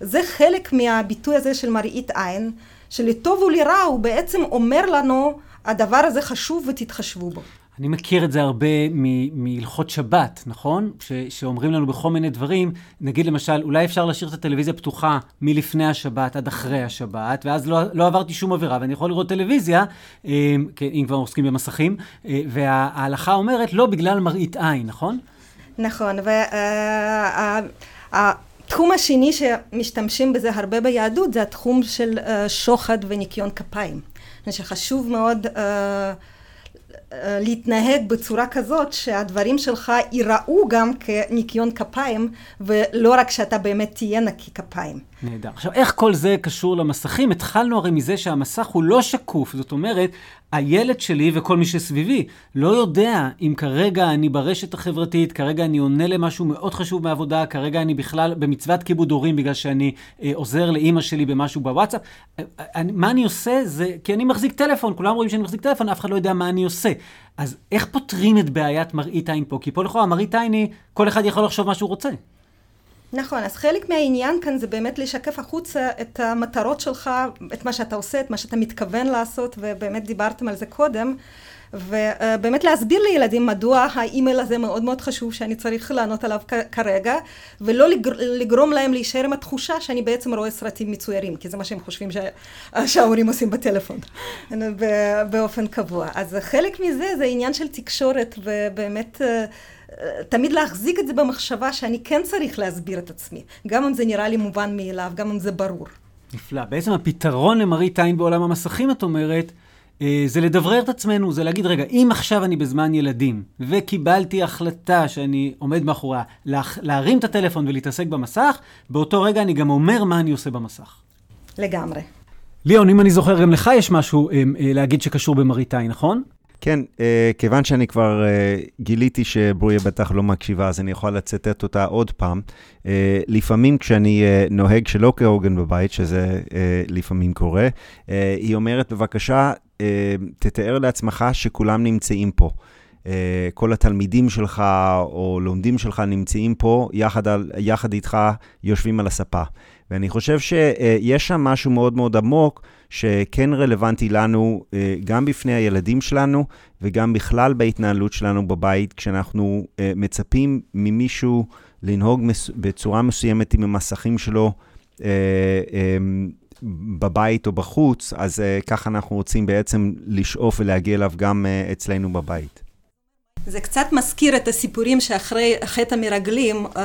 וזה חלק מהביטוי הזה של מראית עין, שלטוב ולרע הוא בעצם אומר לנו, הדבר הזה חשוב ותתחשבו בו. אני מכיר את זה הרבה מהלכות שבת, נכון? ש, שאומרים לנו בכל מיני דברים, נגיד למשל, אולי אפשר להשאיר את הטלוויזיה פתוחה מלפני השבת עד אחרי השבת, ואז לא, לא עברתי שום עבירה, ואני יכול לראות טלוויזיה, אה, אם כבר עוסקים במסכים, אה, וההלכה אומרת, לא בגלל מראית עין, נכון? נכון, והתחום השני שמשתמשים בזה הרבה ביהדות, זה התחום של אה, שוחד וניקיון כפיים. שחשוב מאוד... להתנהג בצורה כזאת שהדברים שלך ייראו גם כניקיון כפיים ולא רק שאתה באמת תהיה נקי כפיים. נהדר. עכשיו, איך כל זה קשור למסכים? התחלנו הרי מזה שהמסך הוא לא שקוף, זאת אומרת, הילד שלי וכל מי שסביבי לא יודע אם כרגע אני ברשת החברתית, כרגע אני עונה למשהו מאוד חשוב מעבודה, כרגע אני בכלל במצוות כיבוד הורים בגלל שאני אה, עוזר לאימא שלי במשהו בוואטסאפ. אה, אני, מה אני עושה זה, כי אני מחזיק טלפון, כולם רואים שאני מחזיק טלפון, אף אחד לא יודע מה אני עושה. אז איך פותרים את בעיית מראית עין פה? כי פה לכאורה מראית עין היא, כל אחד יכול לחשוב מה שהוא רוצה. נכון, אז חלק מהעניין כאן זה באמת לשקף החוצה את המטרות שלך, את מה שאתה עושה, את מה שאתה מתכוון לעשות, ובאמת דיברתם על זה קודם, ובאמת להסביר לילדים מדוע האימייל הזה מאוד מאוד חשוב שאני צריך לענות עליו כרגע, ולא לגרום להם להישאר עם התחושה שאני בעצם רואה סרטים מצוירים, כי זה מה שהם חושבים שההורים עושים בטלפון, *laughs* באופן קבוע. אז חלק מזה זה עניין של תקשורת, ובאמת... תמיד להחזיק את זה במחשבה שאני כן צריך להסביר את עצמי, גם אם זה נראה לי מובן מאליו, גם אם זה ברור. נפלא. בעצם הפתרון למראית עין בעולם המסכים, את אומרת, אה, זה לדברר את עצמנו, זה להגיד, רגע, אם עכשיו אני בזמן ילדים, וקיבלתי החלטה שאני עומד מאחוריה, לה, להרים את הטלפון ולהתעסק במסך, באותו רגע אני גם אומר מה אני עושה במסך. לגמרי. ליאון, אם אני זוכר, גם לך יש משהו אה, אה, להגיד שקשור במראית עין, נכון? כן, uh, כיוון שאני כבר uh, גיליתי שברוריה בטח לא מקשיבה, אז אני יכול לצטט אותה עוד פעם. Uh, לפעמים כשאני נוהג שלא כהוגן בבית, שזה לפעמים קורה, היא אומרת, בבקשה, תתאר לעצמך שכולם נמצאים פה. Uh, כל התלמידים שלך או לומדים שלך נמצאים פה, יחד, על, יחד איתך יושבים על הספה. ואני חושב שיש שם משהו מאוד מאוד עמוק, שכן רלוונטי לנו, גם בפני הילדים שלנו, וגם בכלל בהתנהלות שלנו בבית, כשאנחנו מצפים ממישהו לנהוג בצורה מסוימת עם המסכים שלו, בבית או בחוץ, אז ככה אנחנו רוצים בעצם לשאוף ולהגיע אליו גם אצלנו בבית. זה קצת מזכיר את הסיפורים שאחרי חטא המרגלים, uh,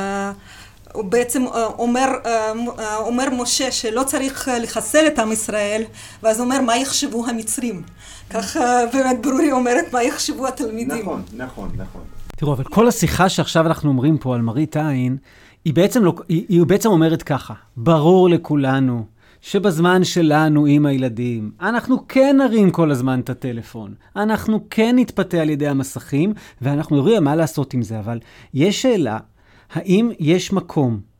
הוא בעצם uh, אומר, uh, אומר משה שלא צריך לחסל את עם ישראל, ואז הוא אומר מה יחשבו המצרים. ככה באמת ברורי אומרת מה יחשבו התלמידים. נכון, נכון, נכון. תראו, אבל כל השיחה שעכשיו אנחנו אומרים פה על מראית עין, היא בעצם, לא, היא, היא בעצם אומרת ככה, ברור לכולנו שבזמן שלנו עם הילדים, אנחנו כן נרים כל הזמן את הטלפון, אנחנו כן נתפתה על ידי המסכים, ואנחנו מדברים מה לעשות עם זה, אבל יש שאלה, האם יש מקום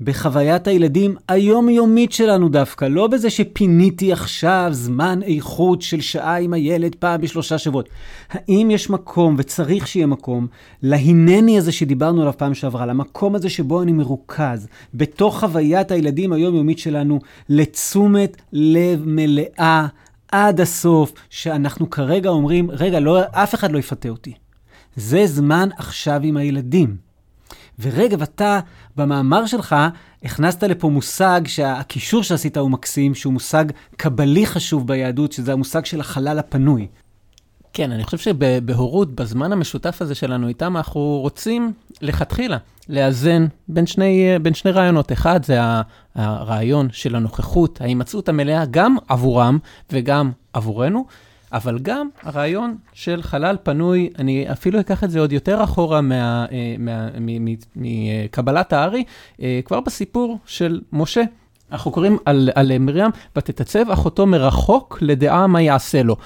בחוויית הילדים היומיומית שלנו דווקא, לא בזה שפיניתי עכשיו זמן איכות של שעה עם הילד פעם בשלושה שבועות. האם יש מקום, וצריך שיהיה מקום, להינני הזה שדיברנו עליו פעם שעברה, למקום הזה שבו אני מרוכז, בתוך חוויית הילדים היומיומית שלנו, לתשומת לב מלאה עד הסוף, שאנחנו כרגע אומרים, רגע, לא, אף אחד לא יפתה אותי. זה זמן עכשיו עם הילדים. ורגע, ואתה במאמר שלך הכנסת לפה מושג שהקישור שעשית הוא מקסים, שהוא מושג קבלי חשוב ביהדות, שזה המושג של החלל הפנוי. כן, אני חושב שבהורות, בזמן המשותף הזה שלנו איתם, אנחנו רוצים לכתחילה לאזן בין שני, בין שני רעיונות. אחד זה הרעיון של הנוכחות, ההימצאות המלאה גם עבורם וגם עבורנו. אבל גם הרעיון של חלל פנוי, אני אפילו אקח את זה עוד יותר אחורה מקבלת הארי, אה, כבר בסיפור של משה. אנחנו קוראים על, על מרים, ותתעצב אחותו מרחוק לדעה מה יעשה לו.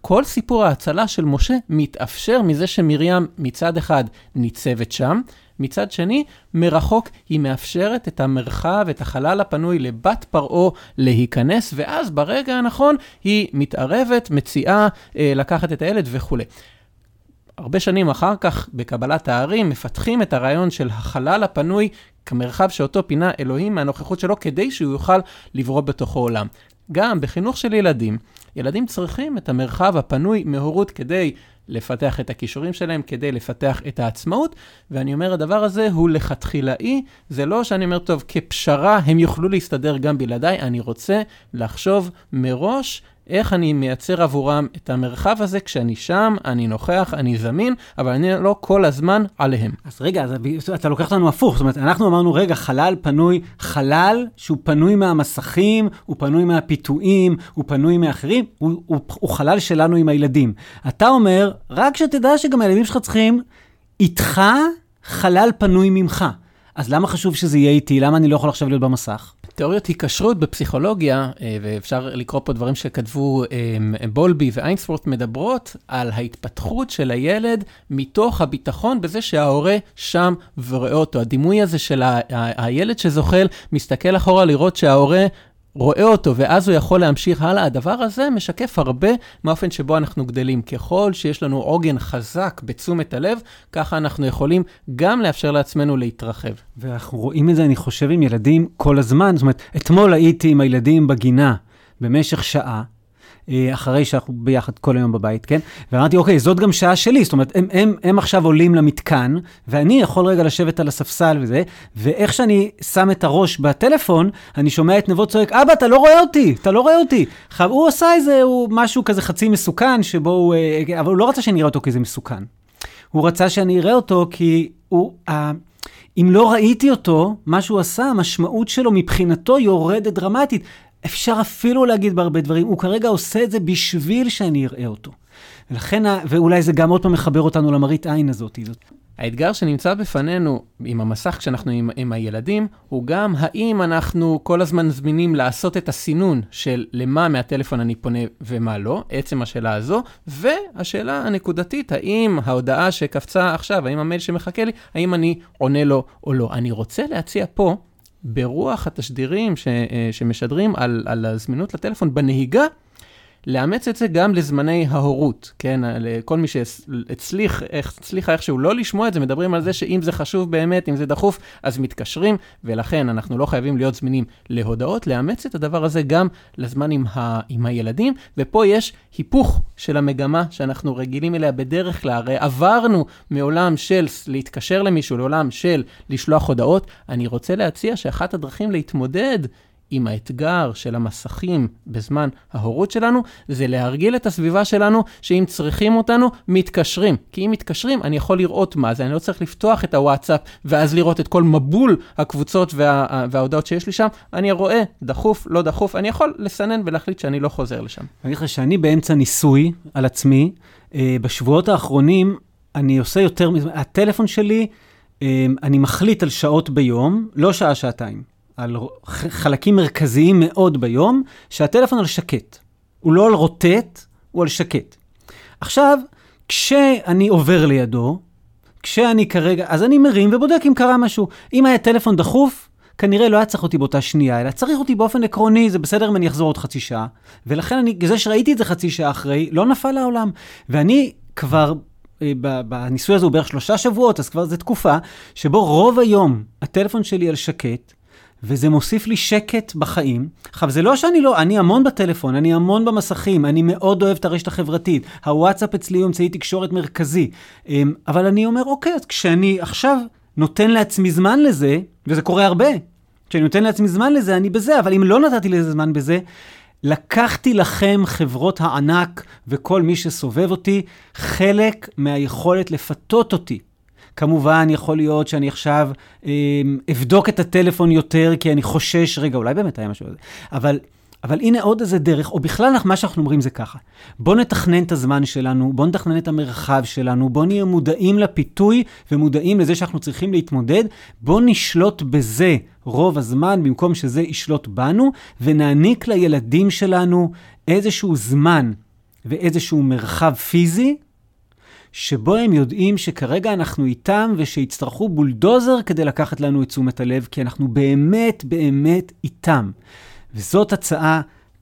כל סיפור ההצלה של משה מתאפשר מזה שמרים מצד אחד ניצבת שם, מצד שני, מרחוק היא מאפשרת את המרחב, את החלל הפנוי לבת פרעה להיכנס, ואז ברגע הנכון היא מתערבת, מציעה אה, לקחת את הילד וכולי. הרבה שנים אחר כך, בקבלת הערים, מפתחים את הרעיון של החלל הפנוי כמרחב שאותו פינה אלוהים מהנוכחות שלו, כדי שהוא יוכל לברוא בתוכו עולם. גם בחינוך של ילדים, ילדים צריכים את המרחב הפנוי מהורות כדי לפתח את הכישורים שלהם כדי לפתח את העצמאות, ואני אומר, הדבר הזה הוא לכתחילאי, זה לא שאני אומר, טוב, כפשרה הם יוכלו להסתדר גם בלעדיי, אני רוצה לחשוב מראש איך אני מייצר עבורם את המרחב הזה כשאני שם, אני נוכח, אני זמין, אבל אני לא כל הזמן עליהם. אז רגע, אז אתה לוקח אותנו הפוך, זאת אומרת, אנחנו אמרנו, רגע, חלל פנוי, חלל שהוא פנוי מהמסכים, הוא פנוי מהפיתויים, הוא פנוי מאחרים, הוא, הוא, הוא חלל שלנו עם הילדים. אתה אומר, רק שתדע שגם הילדים שלך צריכים איתך חלל פנוי ממך. אז למה חשוב שזה יהיה איתי? למה אני לא יכול עכשיו להיות במסך? תיאוריות היקשרות בפסיכולוגיה, אה, ואפשר לקרוא פה דברים שכתבו אה, בולבי ואיינספורט, מדברות על ההתפתחות של הילד מתוך הביטחון בזה שההורה שם ורואה אותו. הדימוי הזה של הילד שזוחל, מסתכל אחורה לראות שההורה רואה אותו, ואז הוא יכול להמשיך הלאה. הדבר הזה משקף הרבה מהאופן שבו אנחנו גדלים. ככל שיש לנו עוגן חזק בתשומת הלב, ככה אנחנו יכולים גם לאפשר לעצמנו להתרחב. ואנחנו רואים את זה, אני חושב, עם ילדים כל הזמן. זאת אומרת, אתמול הייתי עם הילדים בגינה במשך שעה, אחרי שאנחנו ביחד כל היום בבית, כן? ואמרתי, אוקיי, זאת גם שעה שלי, זאת אומרת, הם, הם, הם עכשיו עולים למתקן, ואני יכול רגע לשבת על הספסל וזה, ואיך שאני שם את הראש בטלפון, אני שומע את נבו צועק, אבא, אתה לא רואה אותי, אתה לא רואה אותי. הוא עשה איזה, הוא משהו כזה חצי מסוכן, שבו הוא, אה, אבל הוא לא רצה שאני אראה אותו כי זה מסוכן. הוא רצה שאני אראה אותו כי הוא... אם לא ראיתי אותו, מה שהוא עשה, המשמעות שלו מבחינתו יורדת דרמטית. אפשר אפילו להגיד בהרבה דברים, הוא כרגע עושה את זה בשביל שאני אראה אותו. ולכן, ואולי זה גם עוד פעם מחבר אותנו למראית עין הזאת. האתגר שנמצא בפנינו עם המסך כשאנחנו עם, עם הילדים, הוא גם האם אנחנו כל הזמן זמינים לעשות את הסינון של למה מהטלפון אני פונה ומה לא, עצם השאלה הזו, והשאלה הנקודתית, האם ההודעה שקפצה עכשיו, האם המייל שמחכה לי, האם אני עונה לו או לא. אני רוצה להציע פה ברוח התשדירים ש, אה, שמשדרים על, על הזמינות לטלפון בנהיגה, לאמץ את זה גם לזמני ההורות, כן? לכל מי שהצליח, הצליחה איכשהו לא לשמוע את זה, מדברים על זה שאם זה חשוב באמת, אם זה דחוף, אז מתקשרים, ולכן אנחנו לא חייבים להיות זמינים להודעות, לאמץ את הדבר הזה גם לזמן עם, ה, עם הילדים, ופה יש היפוך של המגמה שאנחנו רגילים אליה בדרך כלל, הרי עברנו מעולם של להתקשר למישהו לעולם של לשלוח הודעות. אני רוצה להציע שאחת הדרכים להתמודד עם האתגר של המסכים בזמן ההורות שלנו, זה להרגיל את הסביבה שלנו שאם צריכים אותנו, מתקשרים. כי אם מתקשרים, אני יכול לראות מה זה, אני לא צריך לפתוח את הוואטסאפ ואז לראות את כל מבול הקבוצות וה, וההודעות שיש לי שם. אני רואה, דחוף, לא דחוף, אני יכול לסנן ולהחליט שאני לא חוזר לשם. אני אגיד לך שאני באמצע ניסוי על עצמי. אה, בשבועות האחרונים אני עושה יותר הטלפון שלי, אה, אני מחליט על שעות ביום, לא שעה-שעתיים. על חלקים מרכזיים מאוד ביום, שהטלפון על שקט. הוא לא על רוטט, הוא על שקט. עכשיו, כשאני עובר לידו, כשאני כרגע, אז אני מרים ובודק אם קרה משהו. אם היה טלפון דחוף, כנראה לא היה צריך אותי באותה שנייה, אלא צריך אותי באופן עקרוני, זה בסדר אם אני אחזור עוד חצי שעה. ולכן אני, זה שראיתי את זה חצי שעה אחרי, לא נפל העולם. ואני כבר, אה, בניסוי הזה הוא בערך שלושה שבועות, אז כבר זו תקופה, שבו רוב היום הטלפון שלי על שקט, וזה מוסיף לי שקט בחיים. עכשיו, זה לא שאני לא, אני המון בטלפון, אני המון במסכים, אני מאוד אוהב את הרשת החברתית. הוואטסאפ אצלי הוא אמצעי תקשורת מרכזי. אמ, אבל אני אומר, אוקיי, אז כשאני עכשיו נותן לעצמי זמן לזה, וזה קורה הרבה, כשאני נותן לעצמי זמן לזה, אני בזה, אבל אם לא נתתי לזה זמן בזה, לקחתי לכם, חברות הענק וכל מי שסובב אותי, חלק מהיכולת לפתות אותי. כמובן, יכול להיות שאני עכשיו אה, אבדוק את הטלפון יותר, כי אני חושש, רגע, אולי באמת היה משהו כזה. אבל, אבל הנה עוד איזה דרך, או בכלל מה שאנחנו אומרים זה ככה. בואו נתכנן את הזמן שלנו, בואו נתכנן את המרחב שלנו, בואו נהיה מודעים לפיתוי ומודעים לזה שאנחנו צריכים להתמודד, בואו נשלוט בזה רוב הזמן, במקום שזה ישלוט בנו, ונעניק לילדים שלנו איזשהו זמן ואיזשהו מרחב פיזי שבו הם יודעים שכרגע אנחנו איתם ושיצטרכו בולדוזר כדי לקחת לנו את תשומת הלב, כי אנחנו באמת באמת איתם. וזאת הצעה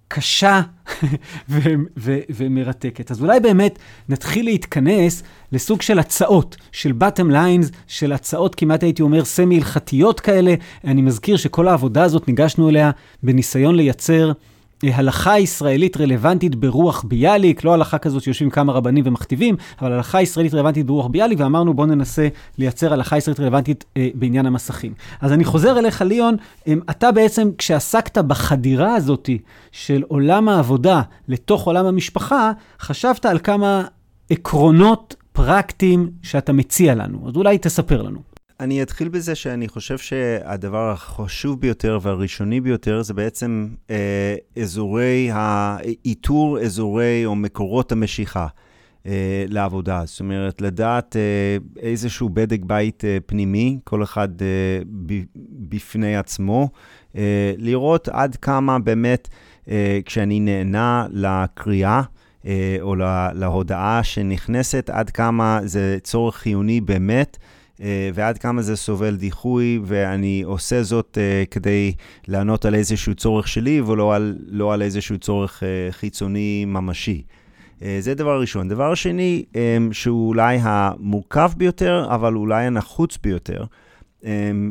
קשה *laughs* ו- ו- ומרתקת. אז אולי באמת נתחיל להתכנס לסוג של הצעות, של bottom lines, של הצעות כמעט הייתי אומר סמי-הלכתיות כאלה. אני מזכיר שכל העבודה הזאת ניגשנו אליה בניסיון לייצר הלכה ישראלית רלוונטית ברוח ביאליק, לא הלכה כזאת שיושבים כמה רבנים ומכתיבים, אבל הלכה ישראלית רלוונטית ברוח ביאליק, ואמרנו בואו ננסה לייצר הלכה ישראלית רלוונטית אה, בעניין המסכים. אז אני חוזר אליך, ליאון, אה, אתה בעצם, כשעסקת בחדירה הזאת של עולם העבודה לתוך עולם המשפחה, חשבת על כמה עקרונות פרקטיים שאתה מציע לנו. אז אולי תספר לנו. אני אתחיל בזה שאני חושב שהדבר החשוב ביותר והראשוני ביותר זה בעצם אה, אזורי, האיתור אזורי או מקורות המשיכה אה, לעבודה. זאת אומרת, לדעת אה, איזשהו בדק בית אה, פנימי, כל אחד אה, ב, בפני עצמו, אה, לראות עד כמה באמת, אה, כשאני נהנה לקריאה, אה, או להודעה שנכנסת, עד כמה זה צורך חיוני באמת. אה, ועד כמה זה סובל דיחוי, ואני עושה זאת uh, כדי לענות על איזשהו צורך שלי, ולא על, לא על איזשהו צורך uh, חיצוני ממשי. זה דבר ראשון. דבר שני, שהוא אולי המורכב ביותר, אבל אולי הנחוץ ביותר,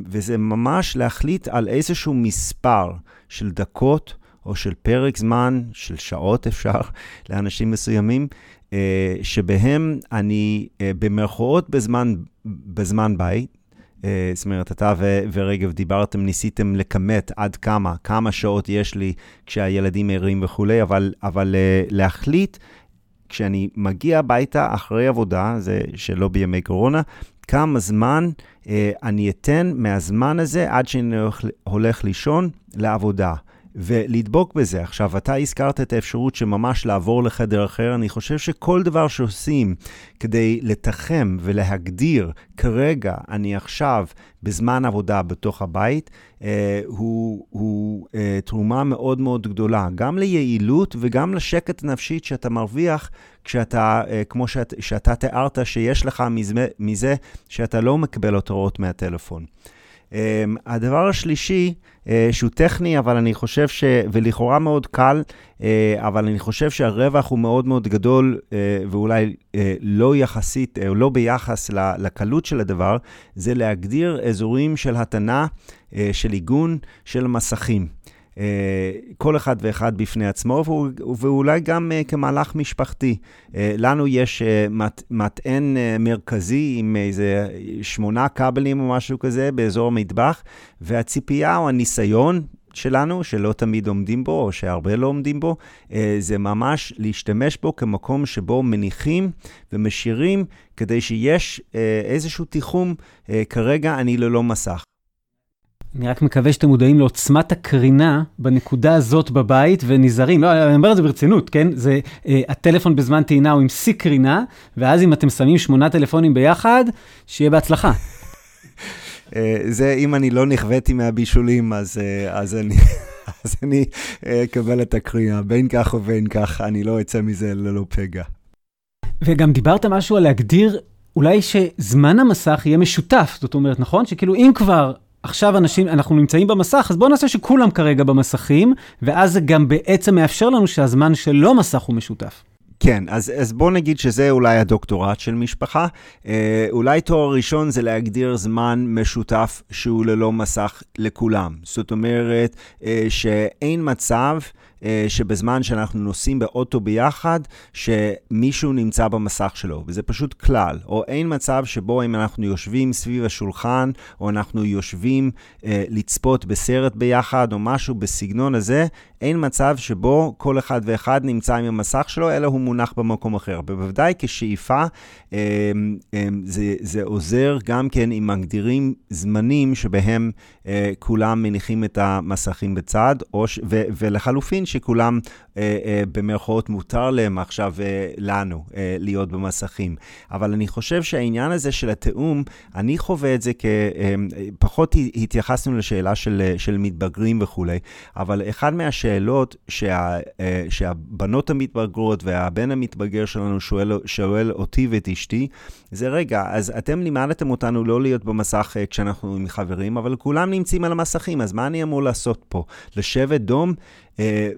וזה ממש להחליט על איזשהו מספר של דקות, או של פרק זמן, של שעות אפשר, *laughs* לאנשים מסוימים, אה, שבהם אני אה, במרכאות בזמן, בזמן בית, אה, זאת אומרת, אתה ו- ורגב דיברתם, ניסיתם לכמת עד כמה, כמה שעות יש לי כשהילדים ערים וכולי, אבל, אבל להחליט, כשאני מגיע הביתה אחרי עבודה, זה שלא בימי קורונה, כמה זמן אני אתן מהזמן הזה עד שאני הולך לישון לעבודה. ולדבוק בזה. עכשיו, אתה הזכרת את האפשרות שממש לעבור לחדר אחר. אני חושב שכל דבר שעושים כדי לתחם ולהגדיר, כרגע, אני עכשיו בזמן עבודה בתוך הבית, אה, הוא, הוא אה, תרומה מאוד מאוד גדולה, גם ליעילות וגם לשקט נפשית שאתה מרוויח כשאתה, אה, כמו שאת, שאתה תיארת, שיש לך מזה, מזה שאתה לא מקבל הותרות מהטלפון. הדבר השלישי, שהוא טכני, אבל אני חושב ש... ולכאורה מאוד קל, אבל אני חושב שהרווח הוא מאוד מאוד גדול, ואולי לא יחסית, או לא ביחס לקלות של הדבר, זה להגדיר אזורים של התנה, של עיגון, של מסכים. אה, כל אחד ואחד בפני עצמו, ואולי גם אה, כמהלך משפחתי. אה, לנו יש מטען מרכזי עם איזה שמונה כבלים או משהו כזה באזור המטבח, והציפייה או הניסיון שלנו, שלא תמיד עומדים בו, או שהרבה לא עומדים בו, זה ממש להשתמש בו כמקום שבו מניחים ומשאירים, כדי שיש איזשהו תיחום, כרגע אני ללא מסך. אני רק מקווה שאתם מודעים לעוצמת הקרינה בנקודה הזאת בבית ונזהרים. לא, אני אומר את זה ברצינות, כן? זה, אה, הטלפון בזמן טעינה הוא עם שיא קרינה, ואז אם אתם שמים שמונה טלפונים ביחד, שיהיה בהצלחה. *laughs* אה, זה, אם אני לא נכוויתי מהבישולים, אז, אה, אז אני... *laughs* אז אני אה, אקבל את הקריאה, בין כך ובין כך, אני לא אצא מזה ללא פגע. וגם דיברת משהו על להגדיר אולי שזמן המסך יהיה משותף, זאת אומרת, נכון? שכאילו אם כבר עכשיו אנשים, אנחנו נמצאים במסך, אז בואו נעשה שכולם כרגע במסכים, ואז זה גם בעצם מאפשר לנו שהזמן שלא מסך הוא משותף. כן, אז, אז בוא נגיד שזה אולי הדוקטורט של משפחה. אה, אולי תואר ראשון זה להגדיר זמן משותף שהוא ללא מסך לכולם. זאת אומרת, אה, שאין מצב שבזמן שאנחנו נוסעים באוטו ביחד, שמישהו נמצא במסך שלו, וזה פשוט כלל. או אין מצב שבו אם אנחנו יושבים סביב השולחן, או אנחנו יושבים אה, לצפות בסרט ביחד, או משהו בסגנון הזה, אין מצב שבו כל אחד ואחד נמצא עם המסך שלו, אלא הוא מונח במקום אחר. בוודאי כשאיפה, אה, אה, זה, זה עוזר גם כן אם מגדירים זמנים שבהם אה, כולם מניחים את המסכים בצד, או, ו, ולחלופין, שכולם אה, אה, במרכאות מותר להם עכשיו אה, לנו אה, להיות במסכים. אבל אני חושב שהעניין הזה של התיאום, אני חווה את זה כ... אה, פחות התייחסנו לשאלה של, אה, של מתבגרים וכולי, אבל אחד מהשאלות שה, אה, שהבנות המתבגרות והבן המתבגר שלנו שואל, שואל אותי ואת אשתי, זה רגע, אז אתם לימדתם אותנו לא להיות במסך אה, כשאנחנו עם חברים, אבל כולם נמצאים על המסכים, אז מה אני אמור לעשות פה? לשבת דום? אה,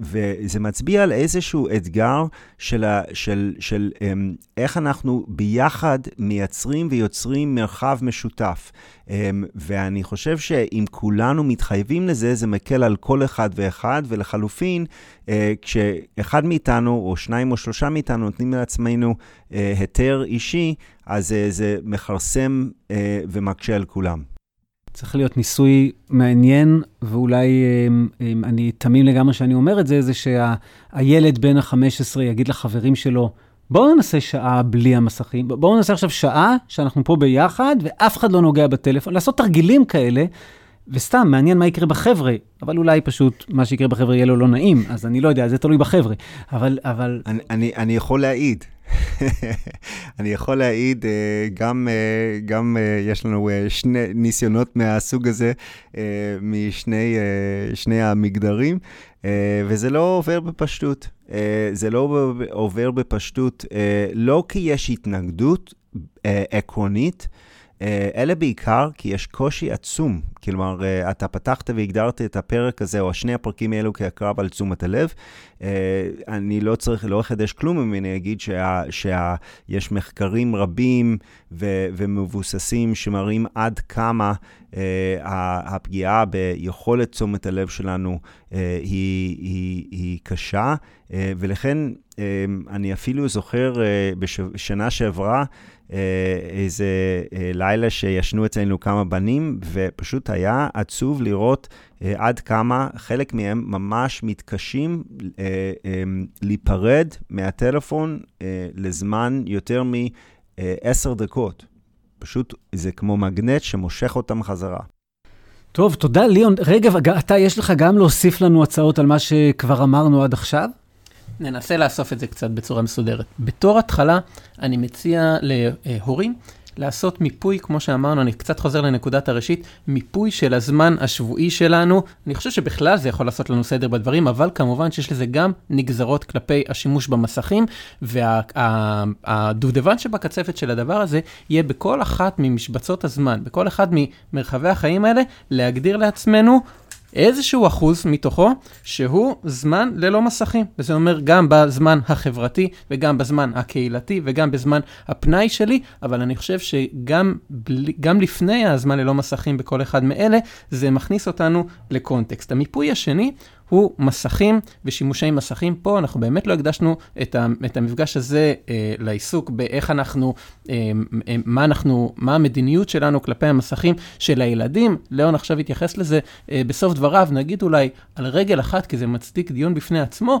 וזה מצביע על איזשהו אתגר של, של, של אמ, איך אנחנו ביחד מייצרים ויוצרים מרחב משותף. אמ, ואני חושב שאם כולנו מתחייבים לזה, זה מקל על כל אחד ואחד, ולחלופין, אה, כשאחד מאיתנו, או שניים או שלושה מאיתנו, נותנים לעצמנו אה, היתר אישי, אז זה מכרסם ומקשה על כולם. צריך להיות ניסוי מעניין, ואולי אני תמים לגמרי שאני אומר את זה, זה שהילד בן ה-15 יגיד לחברים שלו, בואו ננסה שעה בלי המסכים, בואו ננסה עכשיו שעה שאנחנו פה ביחד ואף אחד לא נוגע בטלפון, לעשות תרגילים כאלה, וסתם, מעניין מה יקרה בחבר'ה, אבל אולי פשוט מה שיקרה בחבר'ה יהיה לו לא נעים, אז אני לא יודע, זה תלוי בחבר'ה, אבל... אבל... אני, אני, אני יכול להעיד. *laughs* אני יכול להעיד, אה, גם, אה, גם אה, יש לנו שני ניסיונות מהסוג הזה משני המגדרים, וזה לא עובר בפשטות. זה לא עובר בפשטות, לא כי יש התנגדות עקרונית, אלה בעיקר כי יש קושי עצום. כלומר, אה, אתה פתחת והגדרת את הפרק הזה, או שני הפרקים האלו כהקרב על תשומת הלב. אה, אני לא צריך, לא אחדש כלום אם אני אגיד שיש מחקרים רבים ו, ומבוססים שמראים עד כמה הפגיעה ביכולת תשומת הלב שלנו היא, היא, היא קשה, ולכן אני אפילו זוכר בשנה שעברה, אה, איזה אה, לילה שישנו אצלנו כמה בנים, ופשוט היה עצוב לראות אה, עד כמה חלק מהם ממש מתקשים להיפרד מהטלפון לזמן יותר מעשר דקות. פשוט זה כמו מגנט שמושך אותם חזרה. טוב, תודה ליאון. רגע, אתה, יש לך גם להוסיף לנו הצעות על מה שכבר אמרנו עד עכשיו? ננסה לאסוף את זה קצת בצורה מסודרת. בתור התחלה, אני מציע להורים לעשות מיפוי, כמו שאמרנו, אני קצת חוזר לנקודת הראשית, מיפוי של הזמן השבועי שלנו. אני חושב שבכלל זה יכול לעשות לנו סדר בדברים, אבל כמובן שיש לזה גם נגזרות כלפי השימוש במסכים, והדובדבן וה, שבקצפת של הדבר הזה יהיה בכל אחת ממשבצות הזמן, בכל אחד ממרחבי החיים האלה, להגדיר לעצמנו איזשהו אחוז מתוכו שהוא זמן ללא מסכים. וזה אומר גם בזמן החברתי וגם בזמן הקהילתי וגם בזמן הפנאי שלי, אבל אני חושב שגם גם לפני הזמן ללא מסכים בכל אחד מאלה, זה מכניס אותנו לקונטקסט. המיפוי השני הוא מסכים ושימושי מסכים. פה אנחנו באמת לא הקדשנו את, ה, את המפגש הזה אה, לעיסוק באיך אנחנו, אה, אה, מה אנחנו, מה המדיניות שלנו כלפי המסכים של הילדים. ליאון עכשיו התייחס לזה אה, בסוף דבריו, נגיד אולי על רגל אחת, כי זה מצדיק דיון בפני עצמו.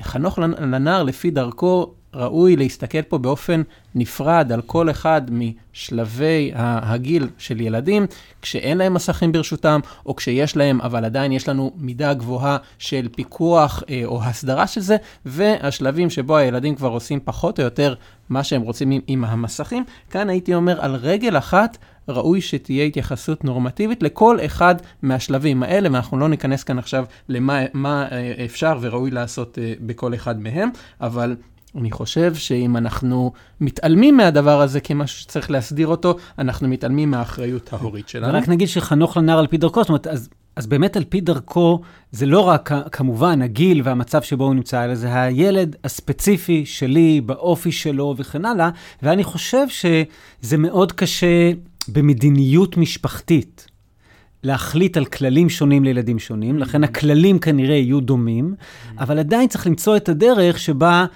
חנוך לנער לפי דרכו ראוי להסתכל פה באופן נפרד על כל אחד משלבי הגיל של ילדים, כשאין להם מסכים ברשותם, או כשיש להם, אבל עדיין יש לנו מידה גבוהה של פיקוח אה, או הסדרה של זה, והשלבים שבו הילדים כבר עושים פחות או יותר מה שהם רוצים עם, עם המסכים. כאן הייתי אומר, על רגל אחת, ראוי שתהיה התייחסות נורמטיבית לכל אחד מהשלבים האלה, ואנחנו לא ניכנס כאן עכשיו למה אה, אפשר וראוי לעשות אה, בכל אחד מהם, אבל אני חושב שאם אנחנו מתעלמים מהדבר הזה כמשהו שצריך להסדיר אותו, אנחנו מתעלמים מהאחריות ההורית שלנו. ורק נגיד שחנוך לנער על פי דרכו, זאת אומרת, אז, אז באמת על פי דרכו, זה לא רק כמובן הגיל והמצב שבו הוא נמצא, אלא זה הילד הספציפי שלי, באופי שלו וכן הלאה, ואני חושב שזה מאוד קשה במדיניות משפחתית. להחליט על כללים שונים לילדים שונים, לכן הכללים כנראה יהיו דומים, אבל עדיין צריך למצוא את הדרך שבה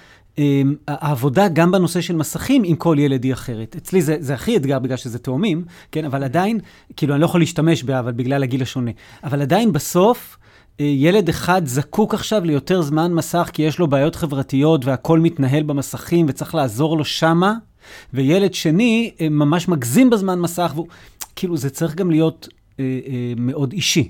העבודה גם בנושא של מסכים עם כל ילד היא אחרת. אצלי זה, זה הכי אתגר בגלל שזה תאומים, כן? אבל עדיין, כאילו, אני לא יכול להשתמש בה, אבל בגלל הגיל השונה. אבל עדיין בסוף, אה, ילד אחד זקוק עכשיו ליותר זמן מסך, כי יש לו בעיות חברתיות והכול מתנהל במסכים וצריך לעזור לו שמה, וילד שני אה, ממש מגזים בזמן מסך, והוא, כאילו, זה צריך גם להיות אה, אה, מאוד אישי.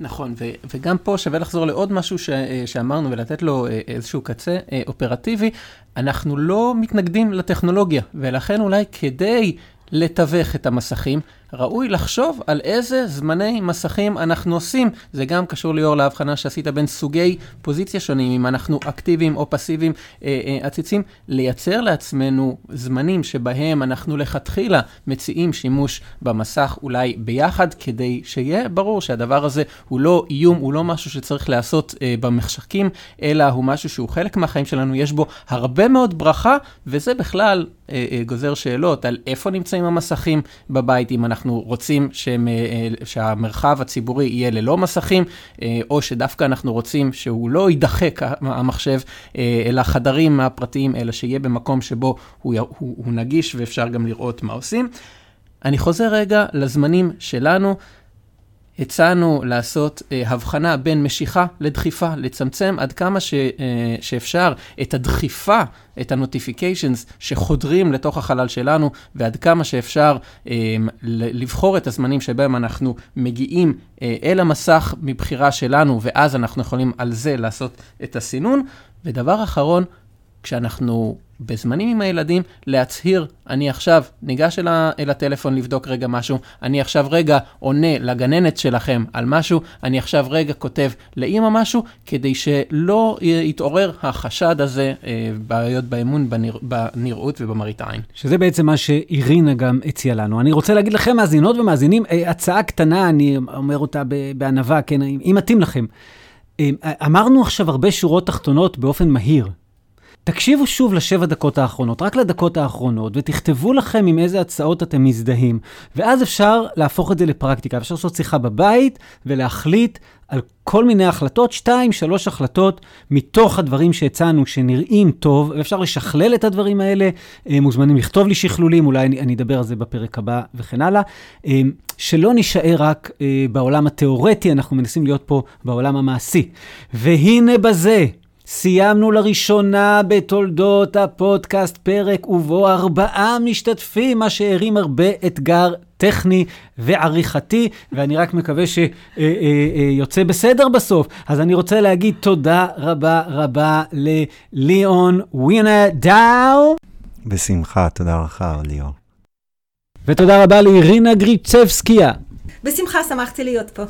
נכון, ו- וגם פה שווה לחזור לעוד משהו ש- אה, שאמרנו ולתת לו אה, איזשהו קצה אה, אופרטיבי. אנחנו לא מתנגדים לטכנולוגיה, ולכן אולי כדי לתווך את המסכים, ראוי לחשוב על איזה זמני מסכים אנחנו עושים. זה גם קשור ליאור להבחנה שעשית בין סוגי פוזיציה שונים, אם אנחנו אקטיביים או פסיביים אה, אה, עציצים, לייצר לעצמנו זמנים שבהם אנחנו לכתחילה מציעים שימוש במסך אולי ביחד, כדי שיהיה ברור שהדבר הזה הוא לא איום, הוא לא משהו שצריך להיעשות אה, במחשכים, אלא הוא משהו שהוא חלק מהחיים שלנו, יש בו הרבה מאוד ברכה, וזה בכלל אה, אה, גוזר שאלות על איפה נמצאים המסכים בבית, אם אנחנו... אנחנו רוצים שהם, אה, אה, שהמרחב הציבורי יהיה ללא מסכים, אה, או שדווקא אנחנו רוצים שהוא לא יידחק, המחשב, אל החדרים הפרטיים, אלא שיהיה במקום שבו הוא, הוא, הוא נגיש ואפשר גם לראות מה עושים. אני חוזר רגע לזמנים שלנו. הצענו לעשות אה, הבחנה בין משיכה לדחיפה, לצמצם עד כמה ש, אה, שאפשר את הדחיפה, את ה notifications שחודרים לתוך החלל שלנו, ועד כמה שאפשר אה, לבחור את הזמנים שבהם אנחנו מגיעים אה, אל המסך מבחירה שלנו, ואז אנחנו יכולים על זה לעשות את הסינון. ודבר אחרון, כשאנחנו בזמנים עם הילדים, להצהיר, אני עכשיו ניגש אל, ה, אל הטלפון לבדוק רגע משהו, אני עכשיו רגע עונה לגננת שלכם על משהו, אני עכשיו רגע כותב לאימא משהו, כדי שלא יתעורר החשד הזה, אה, בעיות באמון, בנרא, בנראות ובמראית העין. שזה בעצם מה שאירינה גם הציעה לנו. אני רוצה להגיד לכם, מאזינות ומאזינים, אה, הצעה קטנה, אני אומר אותה בענווה, כן, אם מתאים לכם. אה, אמרנו עכשיו הרבה שורות תחתונות באופן מהיר. תקשיבו שוב לשבע דקות האחרונות, רק לדקות האחרונות, ותכתבו לכם עם איזה הצעות אתם מזדהים. ואז אפשר להפוך את זה לפרקטיקה. אפשר לעשות שיחה בבית ולהחליט על כל מיני החלטות, שתיים, שלוש החלטות מתוך הדברים שהצענו שנראים טוב, ואפשר לשכלל את הדברים האלה. אה, מוזמנים לכתוב לי שכלולים, אולי אני, אני אדבר על זה בפרק הבא וכן הלאה. אה, שלא נישאר רק אה, בעולם התיאורטי, אנחנו מנסים להיות פה בעולם המעשי. והנה בזה. סיימנו לראשונה בתולדות הפודקאסט פרק ובו ארבעה משתתפים, מה שהרים הרבה אתגר טכני ועריכתי, ואני רק מקווה שיוצא בסדר בסוף. אז אני רוצה להגיד תודה רבה רבה לליאון ווינה דאו. בשמחה, תודה לך, ליאור. ותודה רבה לאירינה גריצ'בסקיה. בשמחה, שמחתי להיות פה.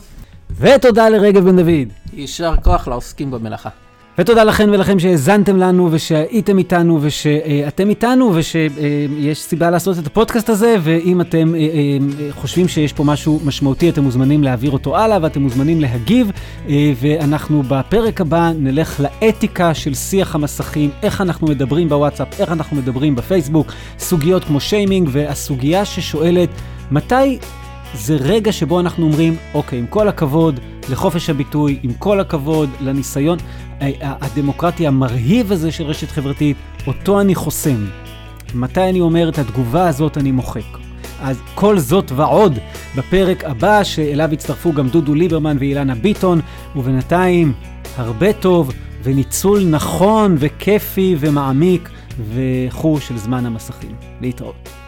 ותודה לרגב בן דוד. יישר כוח לעוסקים במלאכה. ותודה לכן ולכם שהאזנתם לנו ושהייתם איתנו ושאתם איתנו ושיש סיבה לעשות את הפודקאסט הזה ואם אתם אה, אה, חושבים שיש פה משהו משמעותי אתם מוזמנים להעביר אותו הלאה ואתם מוזמנים להגיב אה, ואנחנו בפרק הבא נלך לאתיקה של שיח המסכים, איך אנחנו מדברים בוואטסאפ, איך אנחנו מדברים בפייסבוק, סוגיות כמו שיימינג והסוגיה ששואלת מתי זה רגע שבו אנחנו אומרים, אוקיי, עם כל הכבוד לחופש הביטוי, עם כל הכבוד לניסיון הדמוקרטי המרהיב הזה של רשת חברתית, אותו אני חוסם. מתי אני אומר את התגובה הזאת אני מוחק. אז כל זאת ועוד בפרק הבא, שאליו יצטרפו גם דודו ליברמן ואילנה ביטון, ובינתיים הרבה טוב וניצול נכון וכיפי ומעמיק וחור של זמן המסכים. להתראות.